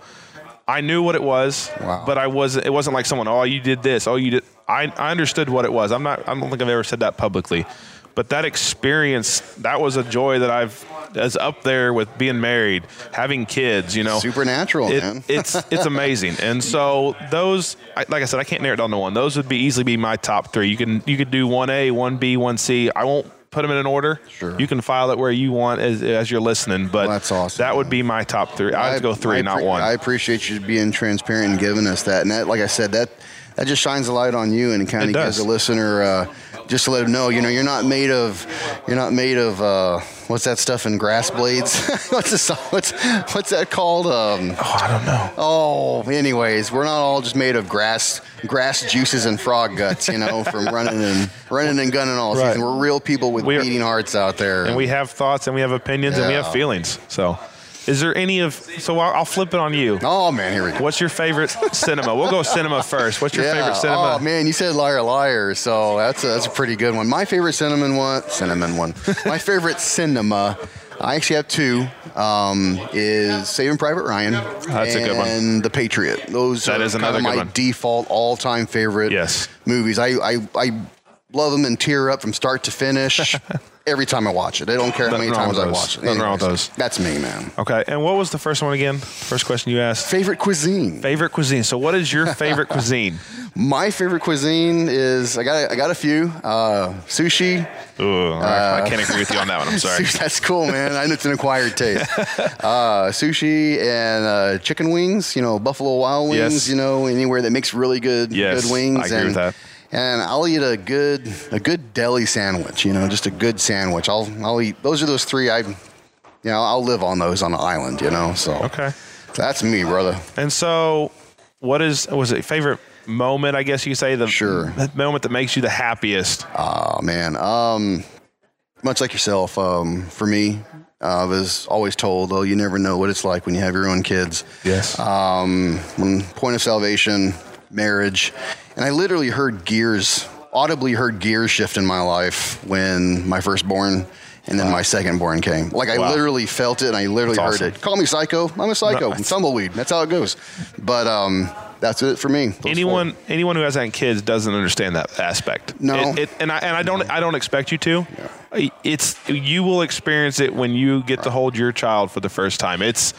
B: I knew what it was.
C: Wow.
B: But I was it wasn't like someone, oh, you did this, oh, you did. I, I understood what it was. I'm not. I don't think I've ever said that publicly, but that experience, that was a joy that I've is up there with being married, having kids. You know,
C: Supernatural,
B: It-
C: man.
B: it's it's amazing. And so those, like I said, I can't narrow it down to one. Those would be easily be my top three. You can you could do one A, one B, one C. I won't put them in an order.
C: Sure.
B: You can file it where you want as, as you're listening. But
C: Well, that's awesome,
B: That would be my top three. I'd to go three,
C: I
B: not
C: appre-
B: one.
C: I appreciate you being transparent and giving us that. And that, like I said, that that just shines a light on you and kind of gives a listener uh, just to let them know, you know, you're not made of, you're not made of, uh, what's that stuff in grass blades? what's this, what's what's that called? Um,
B: Oh, I don't know.
C: oh, anyways, we're not all just made of grass, grass juices and frog guts, you know, from running and running and gunning all
B: Right.
C: season. We're real people with
B: We are-
C: beating hearts out there.
B: And we have thoughts and we have opinions and we have feelings. So, is there any of? So I'll, I'll flip it on you.
C: oh man, here we go.
B: What's your favorite cinema? We'll go cinema first. What's your favorite cinema?
C: Oh man, you said liar liar, so that's a, that's a pretty good one. My favorite cinnamon one, cinnamon one. My favorite cinema. I actually have two. Um, is Saving Private Ryan
B: That's a good one.
C: and The Patriot. Those
B: That
C: are
B: is
C: kind
B: another
C: of
B: good
C: my
B: one.
C: default all-time favorite
B: Yes.
C: movies. I, I I love them and tear up from start to finish every time I watch it. I don't care how many times I watch it.
B: Nothing wrong with those.
C: That's me, man.
B: Okay. And what was the first one again? First question you asked.
C: Favorite cuisine.
B: Favorite cuisine. So, what is your favorite cuisine?
C: My favorite cuisine is I got a, I got a few. Uh, sushi.
B: Ooh, I I can't agree with you on that one. I'm sorry.
C: That's cool, man. I know it's an acquired taste. uh, sushi and uh, chicken wings. You know, Buffalo Wild Wings.
B: Yes.
C: You know, anywhere that makes really good
B: Yes,
C: good wings.
B: I agree
C: and,
B: with that.
C: And I'll eat a good a good deli sandwich. You know, just a good sandwich. I'll I'll eat. Those are those three. I, you know, I'll live on those on the island. You know, so
B: Okay.
C: that's me, brother.
B: And so, what is was it favorite moment? I guess you could say the
C: Sure.
B: the moment that makes you the happiest.
C: Oh man, um, much like yourself, um, for me, uh, I was always told, "Oh, you never know what it's like when you have your own kids."
B: Yes.
C: Um, when point of salvation, marriage, and I literally heard gears, audibly heard gears shift in my life when my firstborn. And then my secondborn came. Like I
B: Wow.
C: literally felt it, and I literally
B: That's
C: heard
B: awesome.
C: it. Call me psycho. I'm a psycho.
B: No,
C: I'm tumbleweed. That's how it goes. But um, that's it for me. Those four.
B: anyone anyone who hasn't had kids doesn't understand that aspect.
C: No.
B: It, it, and I and I don't I don't expect you to. It's you will experience it when you get to hold your child for the first time. It's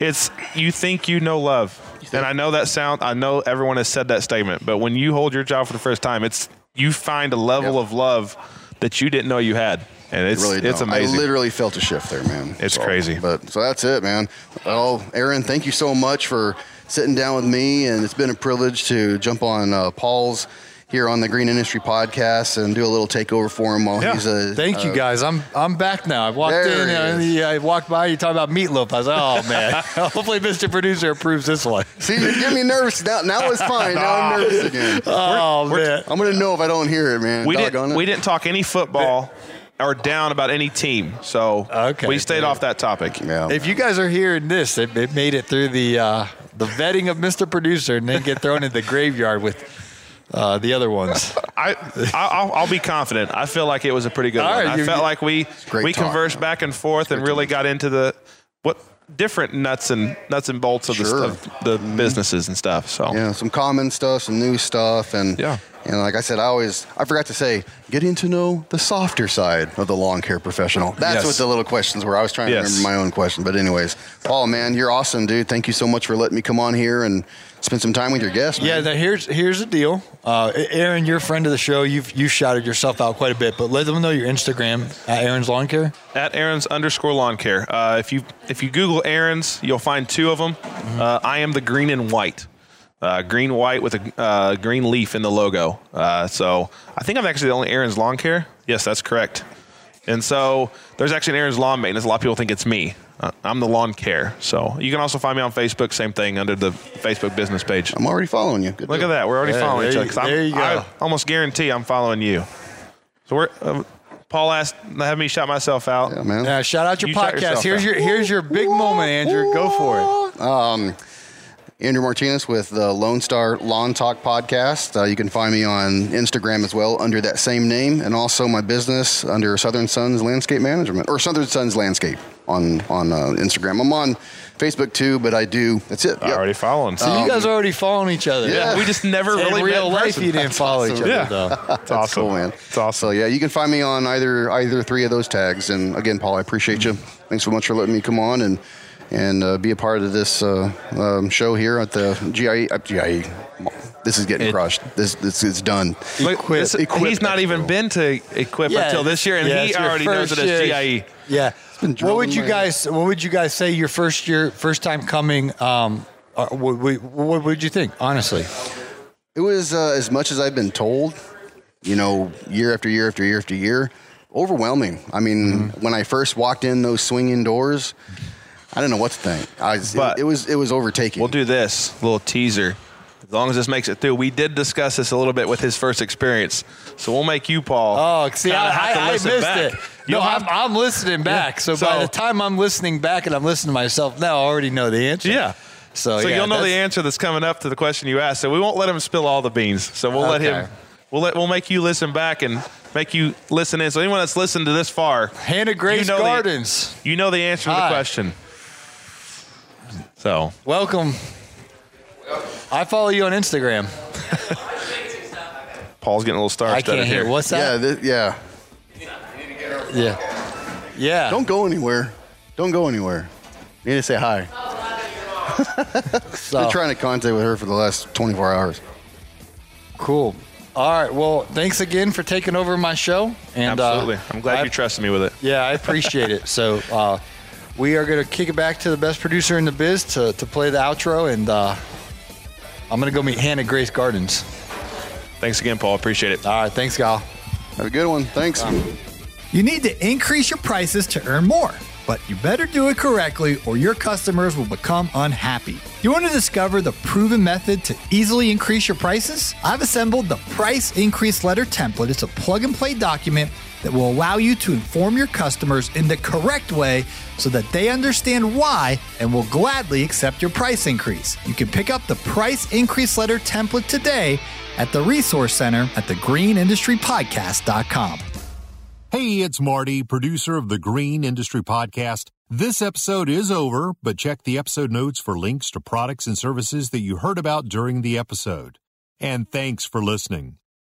B: it's you think you know love, and I know that sound. I know everyone has said that statement, but when you hold your child for the first time, it's you find a level
C: Yep.
B: of love that you didn't know you had, and it's
C: really
B: it's
C: don't.
B: amazing.
C: I literally felt a shift there, man.
B: It's
C: So,
B: crazy.
C: But so that's it, man. Oh, Aaron, thank you so much for sitting down with me, and it's been a privilege to jump on uh, Paul's here on the Green Industry Podcast and do a little takeover for him while
B: Yeah.
C: he's a.
A: Thank you
C: uh,
A: guys. I'm I'm back now. I walked
C: There
A: in
C: he
A: and he- I walked by. You talk about meatloaf. I was like, oh man. Hopefully, Mr. Producer approves this one.
C: See, you get me nervous now. Now it's fine. Now I'm nervous again.
A: Oh man.
C: I'm gonna know if I don't hear it, man.
B: we
C: Doggone
B: didn't
C: it.
B: we didn't talk any football or down about any team, so
A: Okay,
B: we stayed
A: good.
B: off that topic.
C: Yeah.
A: If you guys are hearing this, it, it made it through the uh, the vetting of Mr. Producer and then get thrown in the graveyard with uh, the other ones.
B: I, I'll, I'll be confident. I feel like it was a pretty good
A: All
B: one.
A: right,
B: I felt
A: you-
B: like we
C: great
B: we
C: talk,
B: conversed
C: man.
B: back and forth and really got into the what different nuts and nuts and bolts of,
C: Sure.
B: the, of the businesses and stuff. So
C: Yeah, some common stuff, some new stuff, and
B: Yeah.
C: And like I said, I always I forgot to say, getting to know the softer side of the lawn care professional. That's
B: Yes.
C: what the little questions were. I was trying
B: Yes.
C: to remember my own question, but anyways, Paul, man, you're awesome, dude. Thank you so much for letting me come on here and spend some time with your guests.
A: Yeah,
C: man.
A: now here's here's the deal. Uh, Aaron, you're a friend of the show. You've you shouted yourself out quite a bit, but let them know your Instagram at Aaron's Lawn Care.
B: at Aaron's underscore lawn care. Uh, if you if you Google Aaron's, you'll find two of them. Uh, I am the green and white. Uh, green white with a uh, green leaf in the logo. Uh, so I think I'm actually the only Aaron's lawn care. Yes, that's correct. And so there's actually an Aaron's lawn maintenance. A lot of people think it's me. Uh, I'm the lawn care. So you can also find me on Facebook. Same thing under the Facebook business page.
C: I'm already following you. Good
B: Look
C: deal.
B: at that. We're already
A: Yeah,
B: following each other.
A: you- there you go.
B: I almost guarantee I'm following you. So we're. Uh, Paul asked, have me shout myself out.
C: Yeah, man.
A: Yeah, shout out your
B: You
A: podcast. Here's
B: out.
A: your here's your big moment, Andrew. Go for it.
C: Um, Andrew Martinez with the Lone Star Lawn Talk podcast. Uh, you can find me on Instagram as well under that same name, and also my business under Southern Suns Landscape Management or Southern Suns Landscape on on uh, Instagram. I'm on Facebook too, but I do. That's it. Yep.
B: Already following.
A: So you guys are already following each other.
C: Yeah.
B: we just never
A: In
B: really
A: real
B: met in
A: life,
B: person.
A: you didn't follow each other
B: Yeah.
A: though.
B: It's
C: That's
B: awesome,
C: cool, man.
B: It's awesome.
C: So yeah, you can find me on either either three of those tags. And again, Paul, I appreciate you. Thanks so much for letting me come on and and uh, be a part of this uh, um, show here at the GIE. Uh, GIE. This is getting
A: It-
C: crushed. This this is done.
A: Equip-
B: this-
C: Equip
B: he's not even been to Equip
A: Yeah,
B: until this year, and
A: yeah,
B: he already knows it
A: first
B: as
A: year.
B: GIE.
A: Yeah. What would you
C: my
A: guys What would you guys say your first year, first time coming? Um, uh, what, what, what would you think, honestly?
C: It was uh, as much as I've been told, you know, year after year after year after year, overwhelming. I mean,
B: Mm-hmm.
C: when I first walked in those swinging doors, I don't know what to think. I
B: But-
C: it, it was it was overtaking.
B: We'll do this little teaser. As long as this makes it through, we did discuss this a little bit with his first experience. So we'll make you, Paul.
G: Oh, see, I,
B: have to
G: I, I missed
B: back.
G: it.
B: You'll
G: no,
B: have,
G: I'm, I'm listening back. So, by the time I'm listening back and I'm listening to myself now, I already know the answer.
B: Yeah.
G: So,
B: So
G: yeah,
B: you'll know the answer that's coming up to the question you asked. So we won't let him spill all the beans. So we'll let him.
G: Okay.
B: We'll let. We'll make you listen back and make you listen in. So anyone that's listened to this far,
G: Hannah Grace
B: you know the-
G: Gardens.
B: you know the answer to
G: Hi.
B: the question. So
G: Welcome. I follow you on Instagram.
B: Paul's getting a little star
G: I
B: studded
G: can't hear.
B: here.
G: What's
C: yeah,
G: that?
C: th- yeah.
G: Yeah. Yeah.
C: Don't go anywhere. Don't go anywhere. You need to say hi.
G: So,
C: Been trying to contact with her for the last 24 hours.
G: cool. All right. Well, thanks again for taking over my show. And, uh,
B: Absolutely. I'm glad
G: I-
B: you trusted me with it.
G: Yeah, I appreciate it. So uh, we are going to kick it back to the best producer in the biz to, to play the outro, and uh, I'm going to go meet Hannah Grace Gardens.
B: Thanks again, Paul. Appreciate it.
G: All right, thanks, Gal.
C: Have a good one. Thanks.
A: You need to increase your prices to earn more, but you better do it correctly or your customers will become unhappy. You want to discover the proven method to easily increase your prices? I've assembled the Price Increase Letter template. It's a plug and play document that will allow you to inform your customers in the correct way so that they understand why and will gladly accept your price increase. You can pick up the Price Increase Letter template today at the Resource Center at thegreenindustrypodcast.com.
E: Hey, it's Marty, producer of the Green Industry Podcast. This episode is over, but check the episode notes for links to products and services that you heard about during the episode. And thanks for listening.